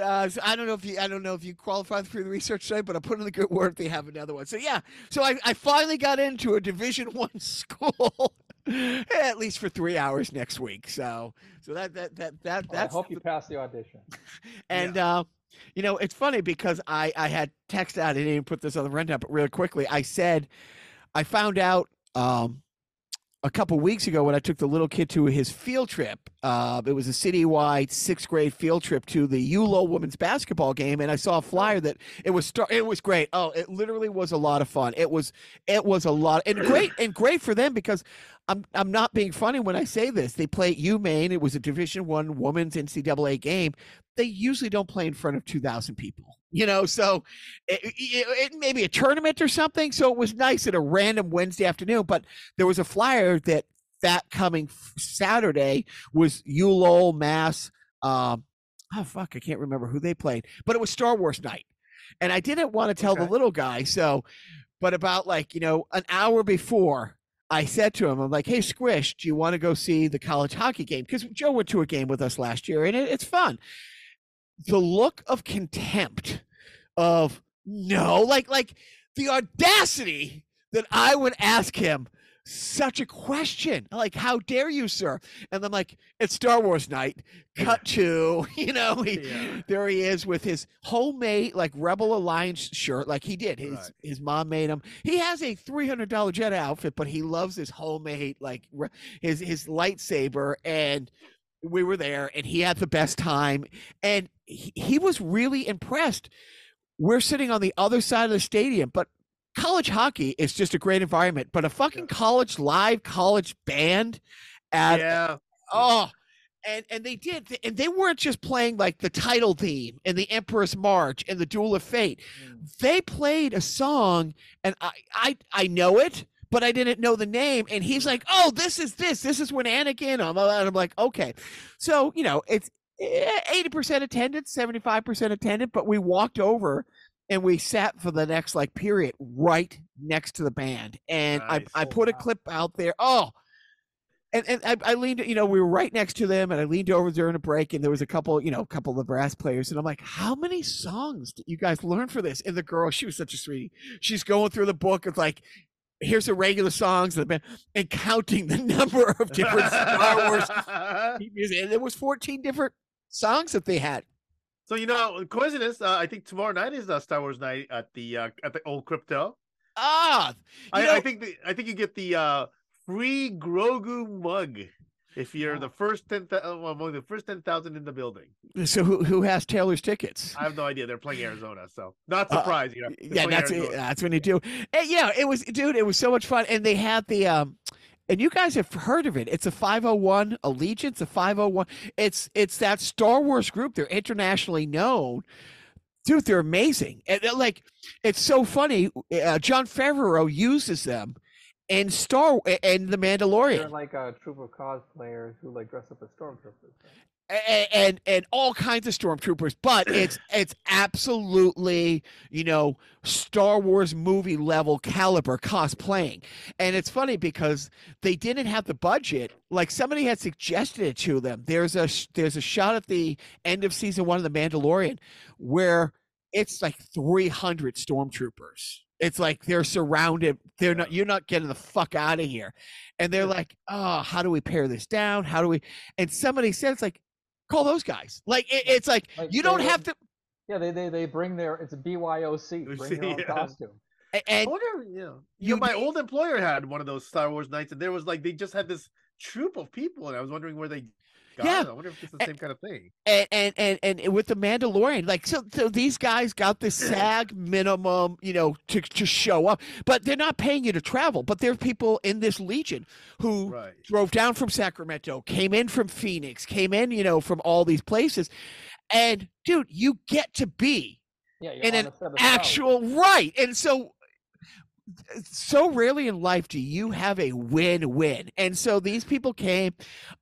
Uh, so I don't know if you I don't know if you qualify for the research site, but I put in the good word they have another one. So yeah, so I, I finally got into a Division One school, at least for three hours next week. So so that that that that Well, I hope you pass the audition. and uh, you know it's funny because I I had text out I didn't even put this on the rundown, but really quickly I said I found out um a couple weeks ago when I took the little kid to his field trip. Uh, it was a citywide sixth grade field trip to the U Lowell women's basketball game, and I saw a flyer that it was star- it was great. Oh, it literally was a lot of fun. It was it was a lot and great and great for them because I'm I'm not being funny when I say this. They play at UMaine. It was a Division One women's NCAA game. They usually don't play in front of two thousand people. You know, so it, it, it maybe a tournament or something. So it was nice at a random Wednesday afternoon. But there was a flyer that that coming Saturday was ULOL Mass. Um, oh fuck, I can't remember who they played, but it was Star Wars night, and I didn't want to tell Okay. the little guy. So, but about like you know an hour before, I said to him, I'm like, hey Squish, do you want to go see the college hockey game? Because Joe went to a game with us last year, and it, it's fun. The look of contempt of no, like like the audacity that I would ask him such a question. Like, how dare you, sir? And I'm like, it's Star Wars night. Cut to, you know, he, Yeah. there he is with his homemade like Rebel Alliance shirt, like he did. His Right. his mom made him. He has a three hundred dollar Jedi outfit, but he loves his homemade like his his lightsaber. And we were there, and he had the best time, and he, he was really impressed. We're sitting on the other side of the stadium, but college hockey is just a great environment. But a fucking college live college band at yeah. Oh, and and they did, and they weren't just playing like the title theme and the Emperor's March and the Duel of Fate. Mm. They played a song, and I I I know it, but I didn't know the name. And he's like, "Oh, this is this. This is when Anakin." I'm, and I'm like, "Okay." So you know, it's eighty percent attendance, seventy five percent attendance, but we walked over. And we sat for the next like period right next to the band, and Nice. I I Oh, put a clip out there. Oh, and and I, I leaned, you know, we were right next to them, and I leaned over during a break, and there was a couple, you know, a couple of the brass players, and I'm like, "How many songs did you guys learn for this?" And the girl, she was such a sweetie. She's going through the book of like, here's the regular songs of the band, and counting the number of different Star Wars music, and there was 14 different songs that they had. So you know, coincidence. Uh, I think tomorrow night is uh, Star Wars night at the uh, at the old crypto. Ah, I, know- I think the, I think you get the uh, free Grogu mug if you're the first ten thou- uh, among the first ten thousand in the building. so who who has Taylor's tickets? I have no idea. They're playing Arizona, so not Uh, surprised. you know, yeah, that's it. That's when you do. And yeah, it was, dude. It was so much fun, and they had the um, and you guys have heard of it. It's a 501st Legion, a 501. It's it's that Star Wars group. They're internationally known. Dude, they're amazing. And they're like, it's so funny. Uh, Jon Favreau uses them in Star and The Mandalorian. They're like a troop of cosplayers who like dress up as stormtroopers. And, and and all kinds of stormtroopers but it's it's absolutely you know star wars movie level caliber cosplaying. And it's funny because they didn't have the budget. Like somebody had suggested it to them. There's a there's a shot at the end of season one of the mandalorian where it's like 300 stormtroopers. It's like they're surrounded they're not you're not getting the fuck out of here. And they're like oh how do we pare this down? How do we and somebody said it's like call those guys like it, it's like Like, you don't would- have to Yeah, they they, they bring their it's a BYOC, bring your own Yeah. costume. a- I and wonder, yeah. You you know, my d- old employer had one of those Star Wars nights, and there was like they just had this troop of people, and I was wondering where they got Yeah. I wonder if it's the A- same kind of thing. and, and and and with the Mandalorian, like so, so these guys got the SAG minimum, you know, to to show up, but they're not paying you to travel. But there are people in this legion who Right. drove down from Sacramento, came in from Phoenix, came in, you know, from all these places, and dude, you get to be Yeah, in an a set of Star Wars. actual right, and so so rarely in life do you have a win-win. And so these people came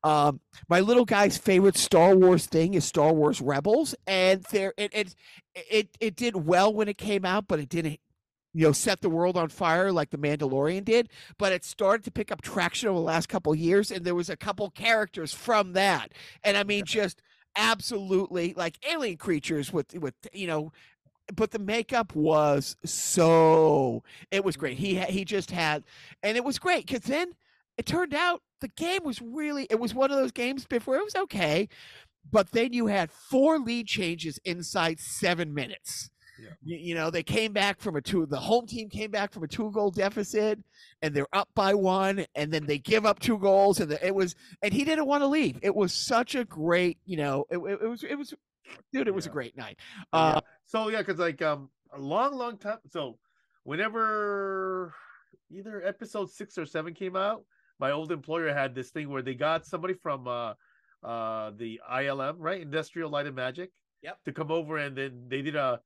um my little guy's favorite star wars thing is star wars rebels and there it it it, it did well when it came out but it didn't you know set the world on fire like the mandalorian did but it started to pick up traction over the last couple of years and there was a couple characters from that. And i mean just absolutely like alien creatures with with you know but the makeup was so it was great. He he just had and it was great because then it turned out the game was really it was one of those games before it was okay but then you had four lead changes inside seven minutes. Yeah. you, you know they came back from a two the home team came back from a two goal deficit and they're up by one and then they give up two goals and the, it was and he didn't want to leave. It was such a great you know it, it, it was it was dude it was a great night Yeah. uh So yeah, because like um a long, long time. So whenever either episode six or seven came out, my old employer had this thing where they got somebody from uh uh the ILM, right? Industrial Light and Magic. Yep. To come over and then they did a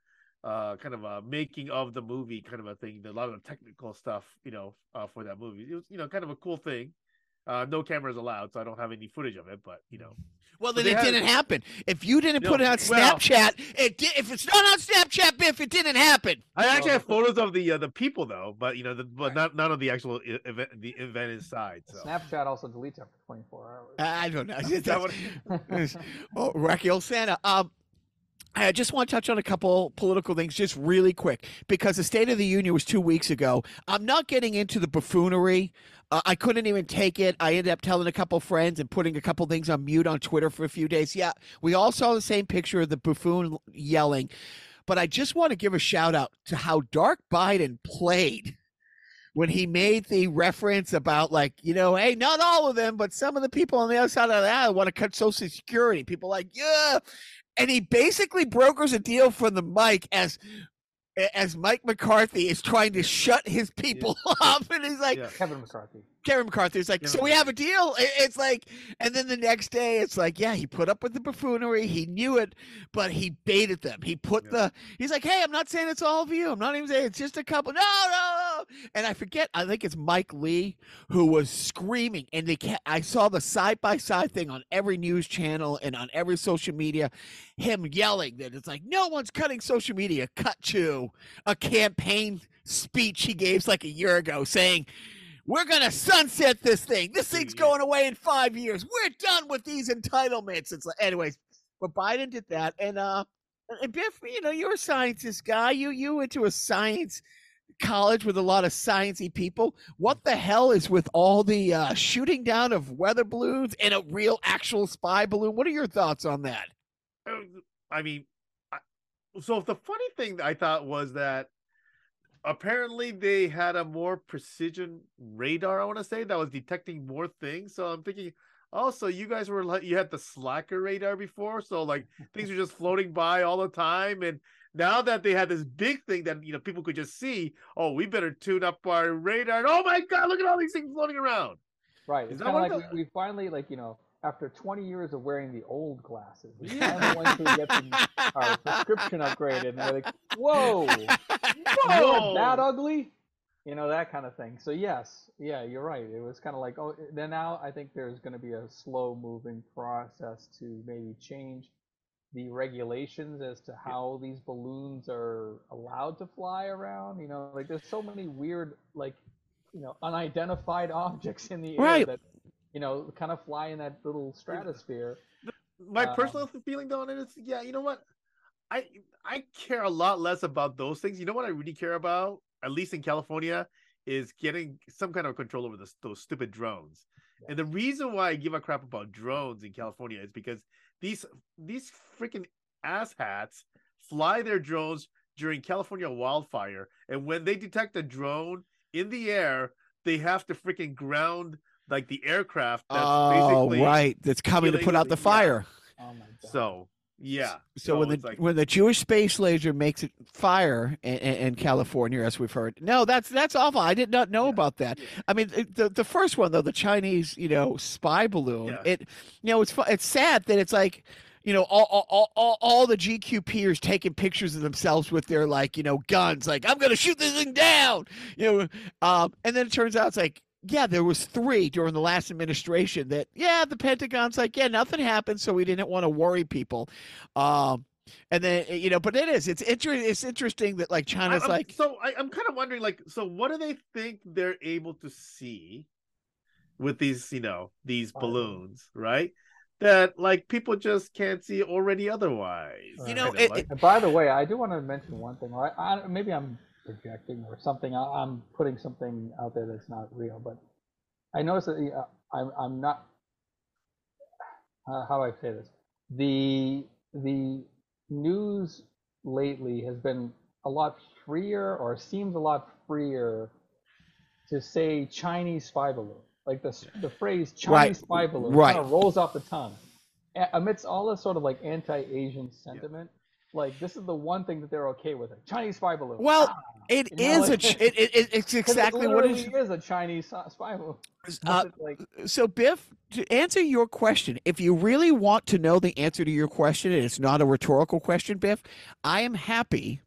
uh kind of a making of the movie kind of a thing, a lot of technical stuff, you know, uh, for that movie. It was, you know, kind of a cool thing. Uh, no cameras allowed, so I don't have any footage of it. But you know, Well, then it had- didn't happen. If you didn't No, put it on well- Snapchat, it did. If it's not on Snapchat, Biff, it didn't happen. I actually Well, have photos of the uh, the people though, but you know, the, but not not of the actual event, the event inside. So Snapchat also deletes after 24 hours. I don't know. Is that what- oh, Rocky old Santa. Um, I just want to touch on a couple political things just really quick because the State of the Union was two weeks ago. I'm not getting into the buffoonery. Uh, I couldn't even take it. I ended up telling a couple friends and putting a couple things on mute on Twitter for a few days. Yeah, we all saw the same picture of the buffoon yelling. But I just want to give a shout out to how Dark Biden played when he made the reference about like you know hey not all of them but some of the people on the other side of that want to cut social security people like yeah and he basically brokers a deal for the mic as as mike mccarthy is trying to shut his people up and he's like Yeah. Kevin McCarthy. Kevin McCarthy is like, Yeah, so we have a deal. It's like, and then the next day, it's like, yeah, he put up with the buffoonery. He knew it, but he baited them. He put Yeah. the, he's like, hey, I'm not saying it's all of you. I'm not even saying it's just a couple. No, no, no. And I forget, I think it's Mike Lee who was screaming, and they can't, I saw the side by side thing on every news channel and on every social media, him yelling that it's like, no one's cutting social media. Cut to a campaign speech he gave like a year ago saying, we're gonna sunset this thing. This thing's going away in five years. We're done with these entitlements. It's like, anyways, but Biden did that, and uh, and Biff, you know, you're a scientist guy. You you went to a science college with a lot of sciencey people. What the hell is with all the uh, shooting down of weather balloons and a real actual spy balloon? What are your thoughts on that? Uh, I mean, I, so the funny thing I thought was that apparently they had a more precision radar. I want to say that was detecting more things. So I'm thinking, oh, so you guys were like you had the slacker radar before, so like things were just floating by all the time, and now that they had this big thing that you know people could just see, oh, we better tune up our radar. And, oh my god, look at all these things floating around. Right. Is It's that kind of what like we, we finally, like, you know, after 20 years of wearing the old glasses, we finally went to get the, our prescription upgraded. And they're like, whoa, Whoa! that ugly? You know, that kind of thing. So, yes, yeah, you're right. It was kind of like, oh, then now I think there's going to be a slow moving process to maybe change the regulations as to how these balloons are allowed to fly around. You know, like there's so many weird, like, you know, unidentified objects in the air Right. that, you know, kind of fly in that little stratosphere. my Um, personal feeling though on it is yeah you know what i i care a lot less about those things you know what i really care about at least in california is getting some kind of control over this, those stupid drones and the reason why i give a crap about drones in california is because these these freaking asshats fly their drones during california wildfire and when they detect a drone in the air they have to freaking ground like the aircraft that's oh, basically right. That's coming to put out the illegally- yeah. fire. Oh my god. so yeah. So, when the like, when the Jewish space laser makes it fire in, in California, as we've heard, no, that's that's awful. I did not know Yeah, about that. yeah. I mean, the the first one though, the Chinese, you know, spy balloon. Yeah. It, you know, it's it's sad that it's like, you know, all all, all, all all the GQPers taking pictures of themselves with their like, you know, guns, like I'm gonna shoot this thing down, you know, um, and then it turns out it's like. Yeah, there was three during the last administration that yeah, the Pentagon's like, yeah, nothing happened, so we didn't want to worry people. Um and then you know, but it is. It's inter- it's interesting that like China's I'm- like so I, I'm kind of wondering, like, so what do they think they're able to see with these, you know, these I balloons, right? That like people just can't see already otherwise. You know, it- like- And by the way, I do want to mention one thing. I, I, maybe I'm projecting or something. I, I'm putting something out there that's not real, but I notice that uh, I'm, I'm not. Uh, how do I say this? The the news lately has been a lot freer, or seems a lot freer, to say Chinese spy balloon. Like the the phrase Chinese Right, spy balloon right. kind of rolls off the tongue, A- amidst all this sort of like anti-Asian sentiment Like this is the one thing that they're okay with. A Chinese spy balloon. Well, Ah, It You is a. like- Ch- it, it, it- it's 'cause exactly it what it literally is a Chinese spy balloon. is. What's Uh, like? so Biff, to answer your question, if you really want to know the answer to your question, and it's not a rhetorical question, Biff, I am happy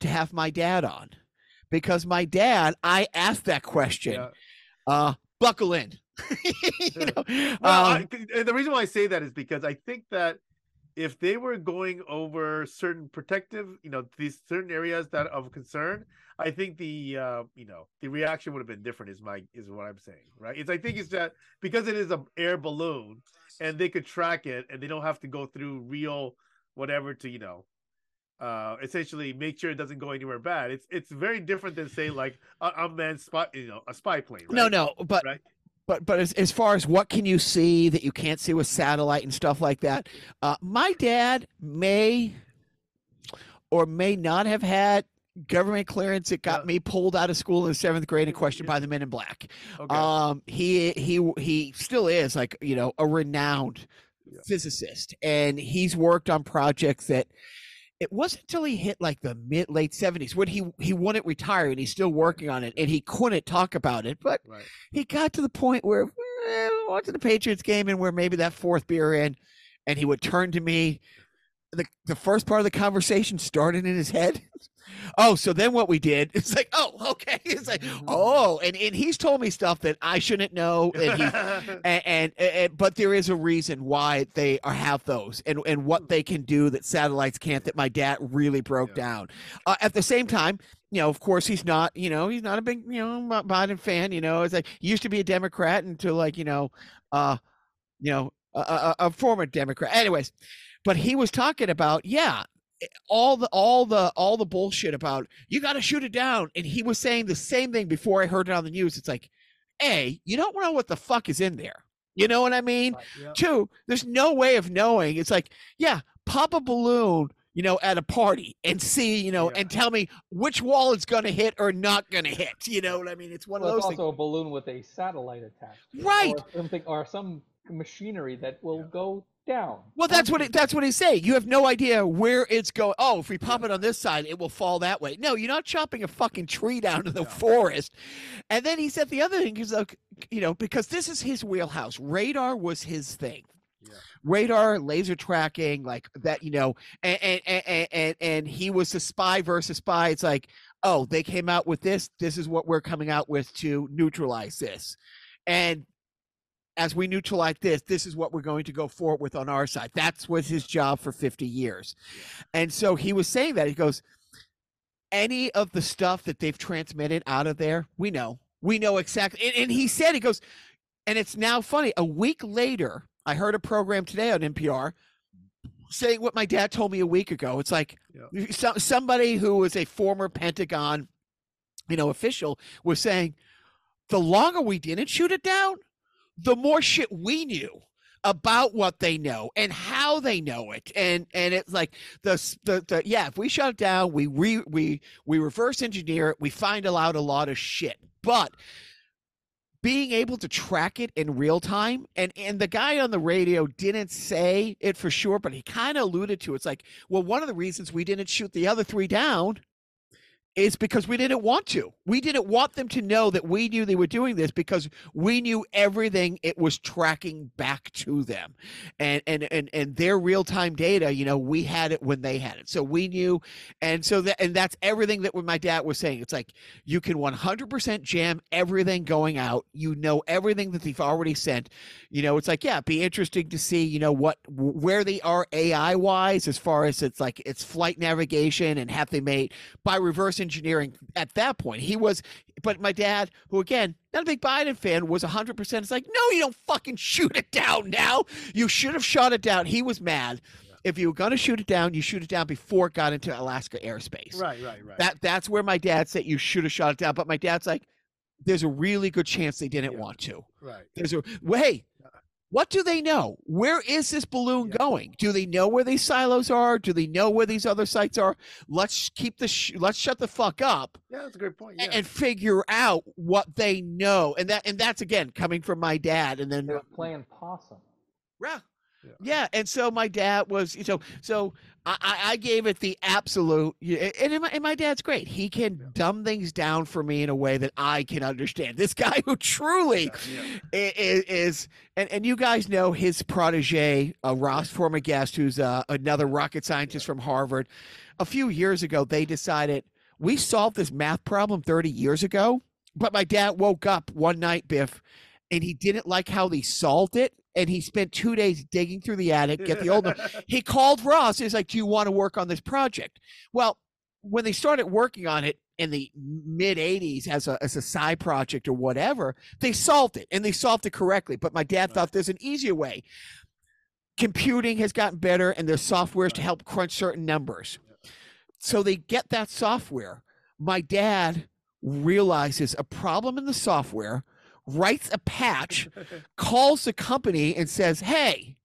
to have my dad on because my dad, I asked that question. Yeah. Uh, buckle in. you know, Well, um, I, the reason why I say that is because I think that if they were going over certain protective, you know, these certain areas that of concern, I think the uh, you know the reaction would have been different. Is my is what I'm saying, right? It's I think it's that because it is a air balloon and they could track it and they don't have to go through real whatever to you know uh essentially make sure it doesn't go anywhere bad it's it's very different than say like a unmanned spy you know a spy plane no, no, but right but but as, as far as what can you see that you can't see with satellite and stuff like that uh, my dad may or may not have had government clearance that got Yeah. me pulled out of school in the seventh grade and questioned Yeah. by the men in black okay um he he he still is like you know a renowned Yeah. physicist and he's worked on projects that it wasn't until he hit like the mid late 70s when he he wouldn't retire and he's still working on it and he couldn't talk about it but right he got to the point where eh, watching the Patriots game and where maybe that fourth beer in, and he would turn to me. The the first part of the conversation started in his head. Oh, so then what we did? It's like, oh, okay. It's like, Mhm. oh, and, and he's told me stuff that I shouldn't know, and he and, and, and but there is a reason why they are have those and and what they can do that satellites can't that my dad really broke Yeah. down uh, at the same time you know of course he's not you know he's not a big you know biden fan you know it's like he used to be a democrat until like you know uh you know a, a, a former democrat anyways but he was talking about yeah all the all the all the bullshit about you got to shoot it down and he was saying the same thing before i heard it on the news it's like a you don't know what the fuck is in there you know what i mean Right. yeah. two there's no way of knowing it's like yeah pop a balloon you know at a party and see you know Yeah. and tell me which wall it's going to hit or not going to hit you know what i mean it's one Well, of it's those also a balloon with a satellite attached. Right. Or something, or some machinery that will Yeah. go down. Well, that's what it, that's what he's saying. You have no idea where it's going. Oh, if we pop it on this side, it will fall that way. No, you're not chopping a fucking tree down in the Yeah. forest. And then he said the other thing is like, you know, because this is his wheelhouse. Radar was his thing. Yeah. Radar, laser tracking, like that, you know, and and, and and and he was the spy versus spy. It's like, oh, they came out with this. This is what we're coming out with to neutralize this. And as we neutralize this, this is what we're going to go forward with on our side. That's was his job for 50 years. And so he was saying that. He goes, any of the stuff that they've transmitted out of there, we know. We know exactly. And, and he said, he goes, and it's now funny. A week later, I heard a program today on NPR saying what my dad told me a week ago. It's like so, somebody who was a former Pentagon, you know, official was saying, the longer we didn't shoot it down, the more shit we knew about what they know and how they know it and and it's like the the, the yeah if we shut it down we re, we we reverse engineer it we find out a lot of shit but being able to track it in real time and and the guy on the radio didn't say it for sure but he kind of alluded to it. it's like well one of the reasons we didn't shoot the other three down is because we didn't want to. We didn't want them to know that we knew they were doing this because we knew everything it was tracking back to them. And and and and their real-time data, you know, we had it when they had it. So we knew and so that and that's everything that my dad was saying. It's like you can 100% jam everything going out. You know everything that they've already sent. You know, it's like yeah, be interesting to see, you know, what where they are AI wise as far as it's like it's flight navigation and have they made by reverse engineering at that point. He was, but my dad, who again, not a big Biden fan, was 100%. It's like, no, you don't fucking shoot it down now. You should have shot it down. He was mad. If you were going to shoot it down, you shoot it down before it got into Alaska airspace. Right, right, right. That That's where my dad said you should have shot it down. But my dad's like, there's a really good chance they didn't Yeah. want to. right. There's a, well, hey. What do they know? Where is this balloon Yeah. going? Do they know where these silos are? Do they know where these other sites are? Let's keep the sh- let's shut the fuck up Yeah, that's a great point. a- Yeah. and figure out what they know. And that and that's again coming from my dad. And then They're playing possum. yeah, Yeah, and so my dad was so so I, I gave it the absolute and my, and my dad's great. He can Yeah. dumb things down for me in a way that I can understand. This guy who truly Yeah, i- i- is and, and you guys know his protege uh, Ross former guest who's uh, another rocket scientist from Harvard a few years ago they decided we solved this math problem 30 years ago but my dad woke up one night biff and he didn't like how they solved it and he spent two days digging through the attic get the old one. he called Ross. He's like, "Do you want to work on this project?" Well, when they started working on it in the mid '80s as a as a side project or whatever, they solved it and they solved it correctly. But my dad thought there's an easier way. Computing has gotten better, and there's softwares to help crunch certain numbers. So they get that software. My dad realizes a problem in the software, writes a patch, calls the company and says, Hey,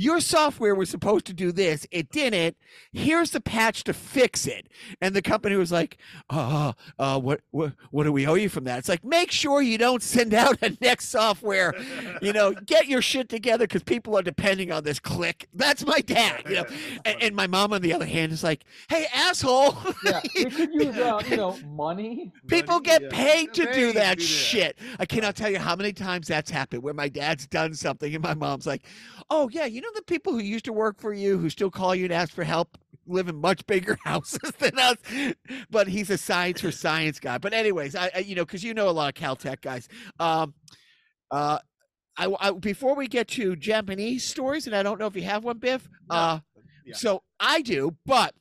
your software was supposed to do this. It didn't. Here's the patch to fix it. And the company was like, uh, uh, what, what, what do we owe you from that? It's like, make sure you don't send out a next software. You know, get your shit together because people are depending on this click. That's my dad, you know. And, and my mom, on the other hand, is like, hey, asshole. Yeah, we could use uh, you know money. People Money, get yeah. paid to do Paid that shit. I cannot tell you how many times that's happened where my dad's done something and my mom's like, "Oh yeah, you know the people who used to work for you who still call you and ask for help live in much bigger houses than us." But he's a science for science guy. But anyways, I, I you know because you know a lot of Caltech guys. Um, uh, I, I before we get to Japanese stories, and I don't know if you have one, Biff. No. Uh, Yeah. so I do, but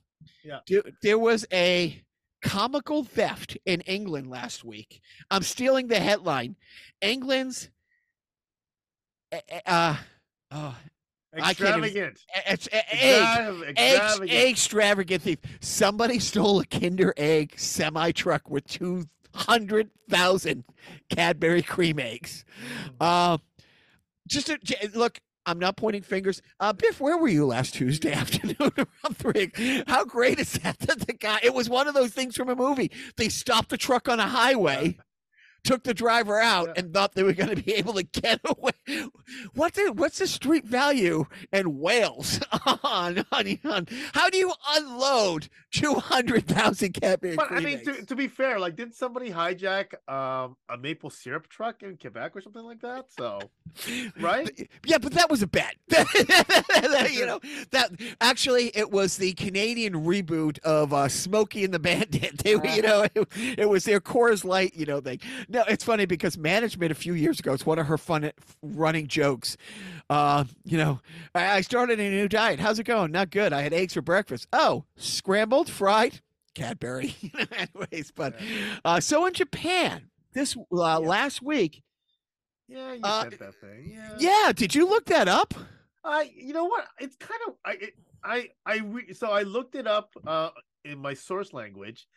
Yeah. there, there was a comical theft in England last week. I'm stealing the headline. England's eh, eh, uh, oh, I can't even- Extravagant. it's egg, extravagant. extravagant thief. Somebody stole a Kinder Egg semi truck with two hundred thousand Cadbury cream eggs. Uh, just a, j- look. I'm not pointing fingers. Uh, Biff, where were you last Tuesday afternoon around three? How great is that? That the guy, it was one of those things from a movie. They stopped the truck on a highway, took the driver out, Yeah. and thought they were going to be able to get away. What's the what's the street value in Wales on on, on how do you unload two hundred thousand Cadbury But I mean, to, to be fair, like, did somebody hijack um, a maple syrup truck in Quebec or something like that? So, right? Yeah, but that was a bet. you know that actually it was the Canadian reboot of uh, Smokey and the Bandit. They, were, you know, it, it was their Coors Light, you know, thing. No, it's funny because management a few years ago, it's one of her fun running jokes. Uh, you know, I, started a new diet. How's it going? Not good. I had eggs for breakfast. Oh, scrambled, fried, Cadbury. Anyways, but uh, so in Japan this uh, last week, Yeah, you Uh, said that thing. Yeah. yeah. Did you look that up? I, you know what? It's kind of I, it, I, I. Re, so I looked it up uh in my source language,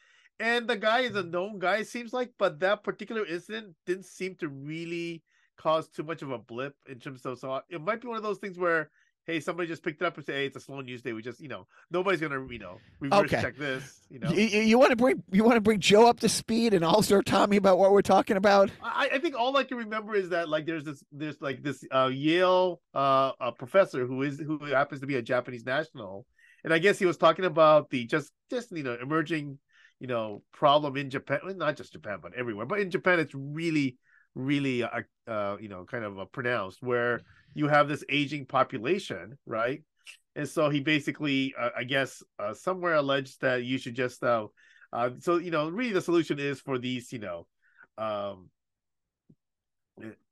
and the guy is a known guy. It seems like, but that particular incident didn't seem to really cause too much of a blip in terms of. So it might be one of those things where. Hey, somebody just picked it up and say, "Hey, it's a slow news day." We just, you know, nobody's gonna, you know, reverse Okay. check this. You know, You, want to bring you want to bring Joe up to speed and start Tommy about what we're talking about. I, I think all I can remember is that like there's this there's like this uh, Yale uh, uh professor who is who happens to be a Japanese national, and I guess he was talking about the just just you know emerging you know problem in Japan, not just Japan but everywhere, but in Japan it's really really uh, uh you know kind of uh, pronounced where you have this aging population, right? And so he basically, uh, I guess, uh, somewhere alleged that you should just, uh, uh, so you know, really the solution is for these, you know, um,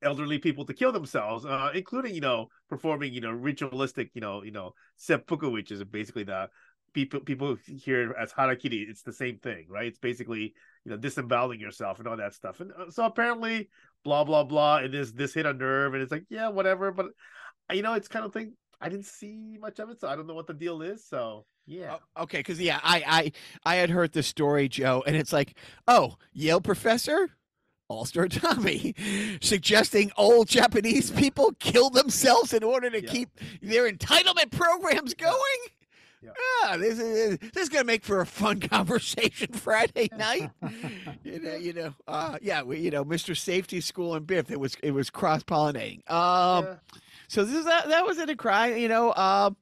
elderly people to kill themselves, uh, including you know performing you know ritualistic you know you know seppuku, which is basically the people people here as harakiri. It's the same thing, right? It's basically you know disemboweling yourself and all that stuff. And uh, so apparently, blah blah blah, and this this hit a nerve, and it's like yeah, whatever. But uh, you know, it's kind of thing. I didn't see much of it, so I don't know what the deal is. So yeah. Oh, okay, because yeah, I I I had heard the story, Joe, and it's like, oh, Yale professor, All Star Tommy, suggesting old Japanese people kill themselves in order to Yeah. keep their entitlement programs going. Yeah. Ah, this is this is gonna make for a fun conversation Friday night. you know, you know, uh, yeah, we, you know, Mr. Safety School and Biff. It was it was cross pollinating. Um, Yeah. so this is that, that was in a cry. You know, um,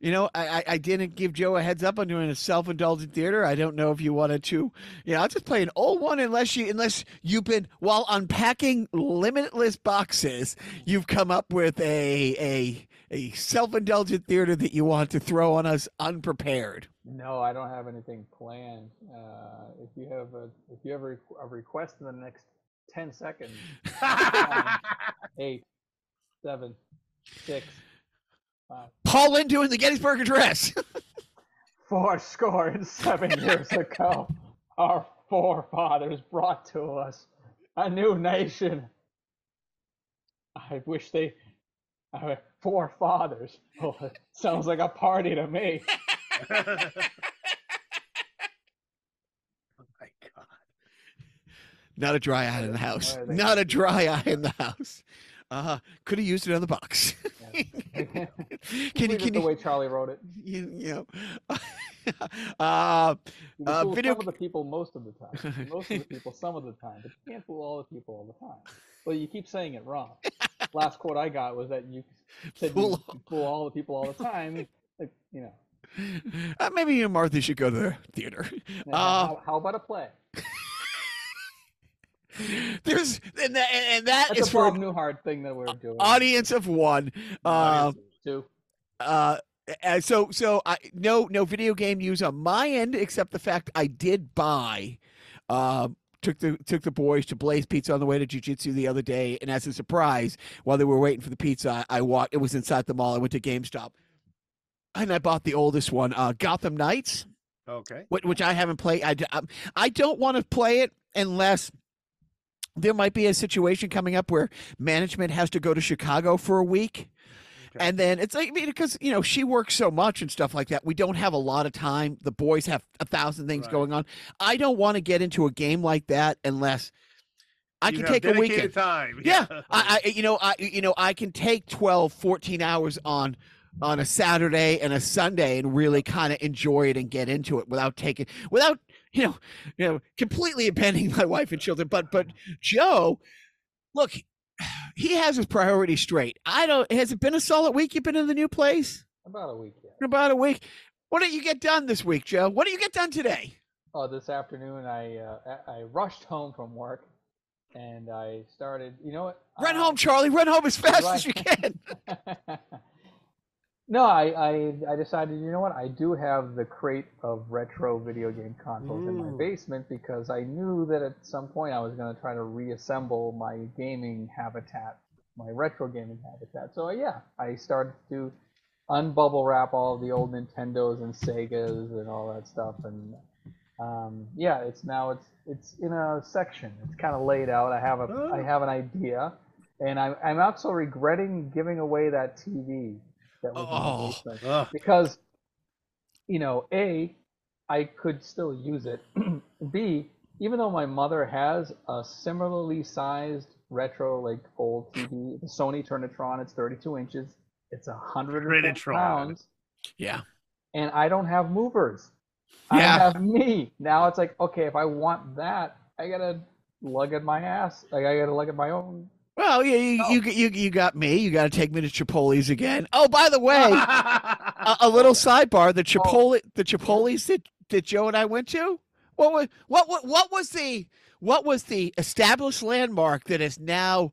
you know, I, I, I didn't give Joe a heads up on doing a self indulgent theater. I don't know if you wanted to. You know, I'll just play an old one unless you unless you've been while unpacking limitless boxes, you've come up with a a a self indulgent theater that you want to throw on us unprepared. No, I don't have anything planned. Uh, if you have a if you have a, requ- a request in the next ten seconds, eight, seven, six, five, Paul Lynde doing the Gettysburg Address. four score and seven years ago, our forefathers brought to us a new nation. I wish they, uh, fathers. Oh, sounds like a party to me. oh my god. Not a dry eye in the house. Why are they Not a dry eye in the house. Uh, could have used it on the box. Can you Leave it can the you, way Charlie wrote it. you, you know uh, Uh, video some of the people most of the time. Most of the people some of the time, but you can't fool all the people all the time. Well, you keep saying it wrong. Last quote I got was that you said Fool you fool all the people all the time. Like, you know, uh, maybe you and Martha should go to the theater. now, Uh, how, how about a play? There's and that, and that That's is a for Bob Newhart thing that we're doing. audience of one. Uh, Two. uh, uh, so so I no no video game news on my end except the fact I did buy. Um, took the took the boys to Blaze Pizza on the way to jujitsu the other day, and as a surprise, while they were waiting for the pizza, I, I walked. It was inside the mall. I went to GameStop, and I bought the oldest one, uh, Gotham Knights, Okay. which, which I haven't played. I um, I don't want to play it unless there might be a situation coming up where management has to go to Chicago for a week. Okay. And then it's like I mean, because you know she works so much and stuff like that. We don't have a lot of time. The boys have a thousand things Right. going on. I don't want to get into a game like that unless I You can take a weekend. time. Yeah, I, I you know I you know I can take 12, 14 hours on on a Saturday and a Sunday and really kind of enjoy it and get into it without taking without you know you know completely abandoning my wife and children. But but Joe, look, he has his priorities straight. I don't. Has it been a solid week? You've been in the new place About a week, yeah. about a week. What did you get done this week, Joe? What did you get done today? Oh, this afternoon I uh, I rushed home from work, and I started. You know what? Run Uh, home, Charlie. Run home as fast as you can. no, I, I I decided. You know what? I do have the crate of retro video game consoles in my basement because I knew that at some point I was going to try to reassemble my gaming habitat, my retro gaming habitat. So yeah, I started to unbubble wrap all of the old Nintendos and Segas and all that stuff, and um, yeah, it's now it's it's in a section. It's kind of laid out. I have a I Oh. have an idea, and I'm I'm also regretting giving away that TV that was Oh. the basement Ugh. because you know a I could still use it. B even though my mother has a similarly sized retro like old TV, the Sony Trinitron, it's 32 inches. It's a hundred Trinitron. pounds Yeah. and I don't have movers. Yeah. I have me. Now it's like, okay, if I want that, I gotta lug it my ass. Like I gotta lug it my own. Well, yeah, you, No. you, you, you got me. You got to take me to Chipotle's again. Oh, by the way, a, a little sidebar: the Chipotle, the Chipotle's that, that Joe and I went to. What was what, what what was the what was the established landmark that is now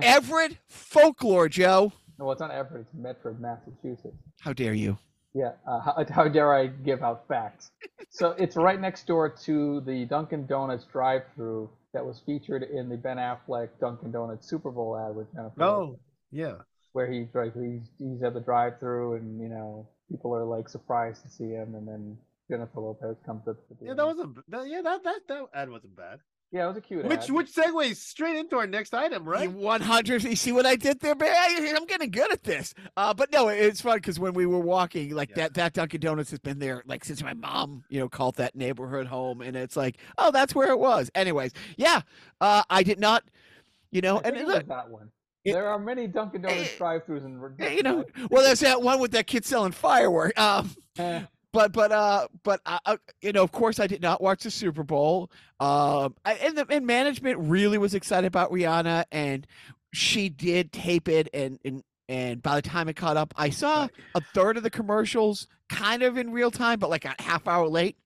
Everett folklore, Joe? No, it's not Everett. It's Medford, Massachusetts. How dare you? Yeah. Uh, how, how dare I give out facts? so it's right next door to the Dunkin' Donuts drive-through that was featured in the Ben Affleck Dunkin' Donuts Super Bowl ad with Jennifer. No. Lopez. Oh, Yeah. where he like he's he's at the drive-through and you know people are like surprised to see him and then Jennifer Lopez comes up. Yeah, end. that wasn't. That, yeah, that that that ad wasn't bad. Yeah, it was a cute Which ad. which segues straight into our next item, right? One hundred. You see what I did there, man? I, I'm getting good at this. Uh, but no, it's fun because when we were walking, like Yeah. that, that Dunkin' Donuts has been there like since my mom, you know, called that neighborhood home, and it's like, oh, that's where it was. Anyways, yeah, uh, I did not, you know, I and look, that one. Yeah. There are many Dunkin' Donuts Eh, drive-throughs in. eh, you know, well, there's that one with that kid selling fireworks. Um, Eh, but but uh but uh, uh, you know of course I did not watch the Super Bowl. Um I, and the and management really was excited about Rihanna and she did tape it and and and by the time it caught up, I saw a third of the commercials kind of in real time, but like a half hour late.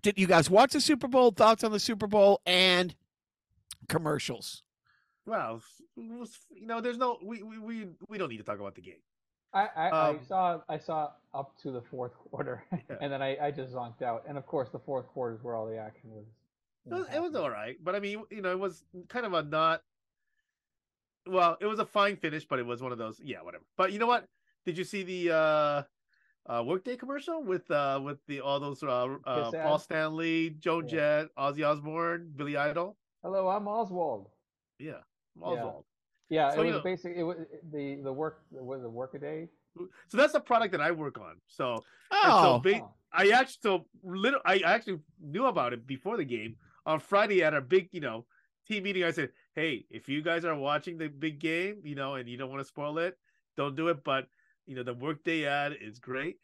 Did you guys watch the Super Bowl? Thoughts on the Super Bowl and commercials? Well, you know, there's no we we we, we don't need to talk about the game. I, I, Um, I saw I saw up to the fourth quarter, Yeah. and then I, I just zonked out. And of course, the fourth quarter is where all the action was. It was, it was all right, but I mean, you know, it was kind of a not. Well, it was a fine finish, but it was one of those. Yeah, whatever. But you know what? Did you see the uh, uh workday commercial with uh with the all those uh, uh Paul? Stanley, Joan Yeah. Jett, Ozzy Osbourne, Billy Idol? Hello, I'm Oswald. Yeah, Oswald. Yeah, So, it you was know- basic. It was the the work was a work a day. So that's the product that I work on. So Oh, so ba- Oh. I actually so little I actually knew about it before the game. On Friday at our big, you know, team meeting, I said, Hey, if you guys are watching the big game, you know, and you don't want to spoil it, don't do it. But you know, the workday ad is great.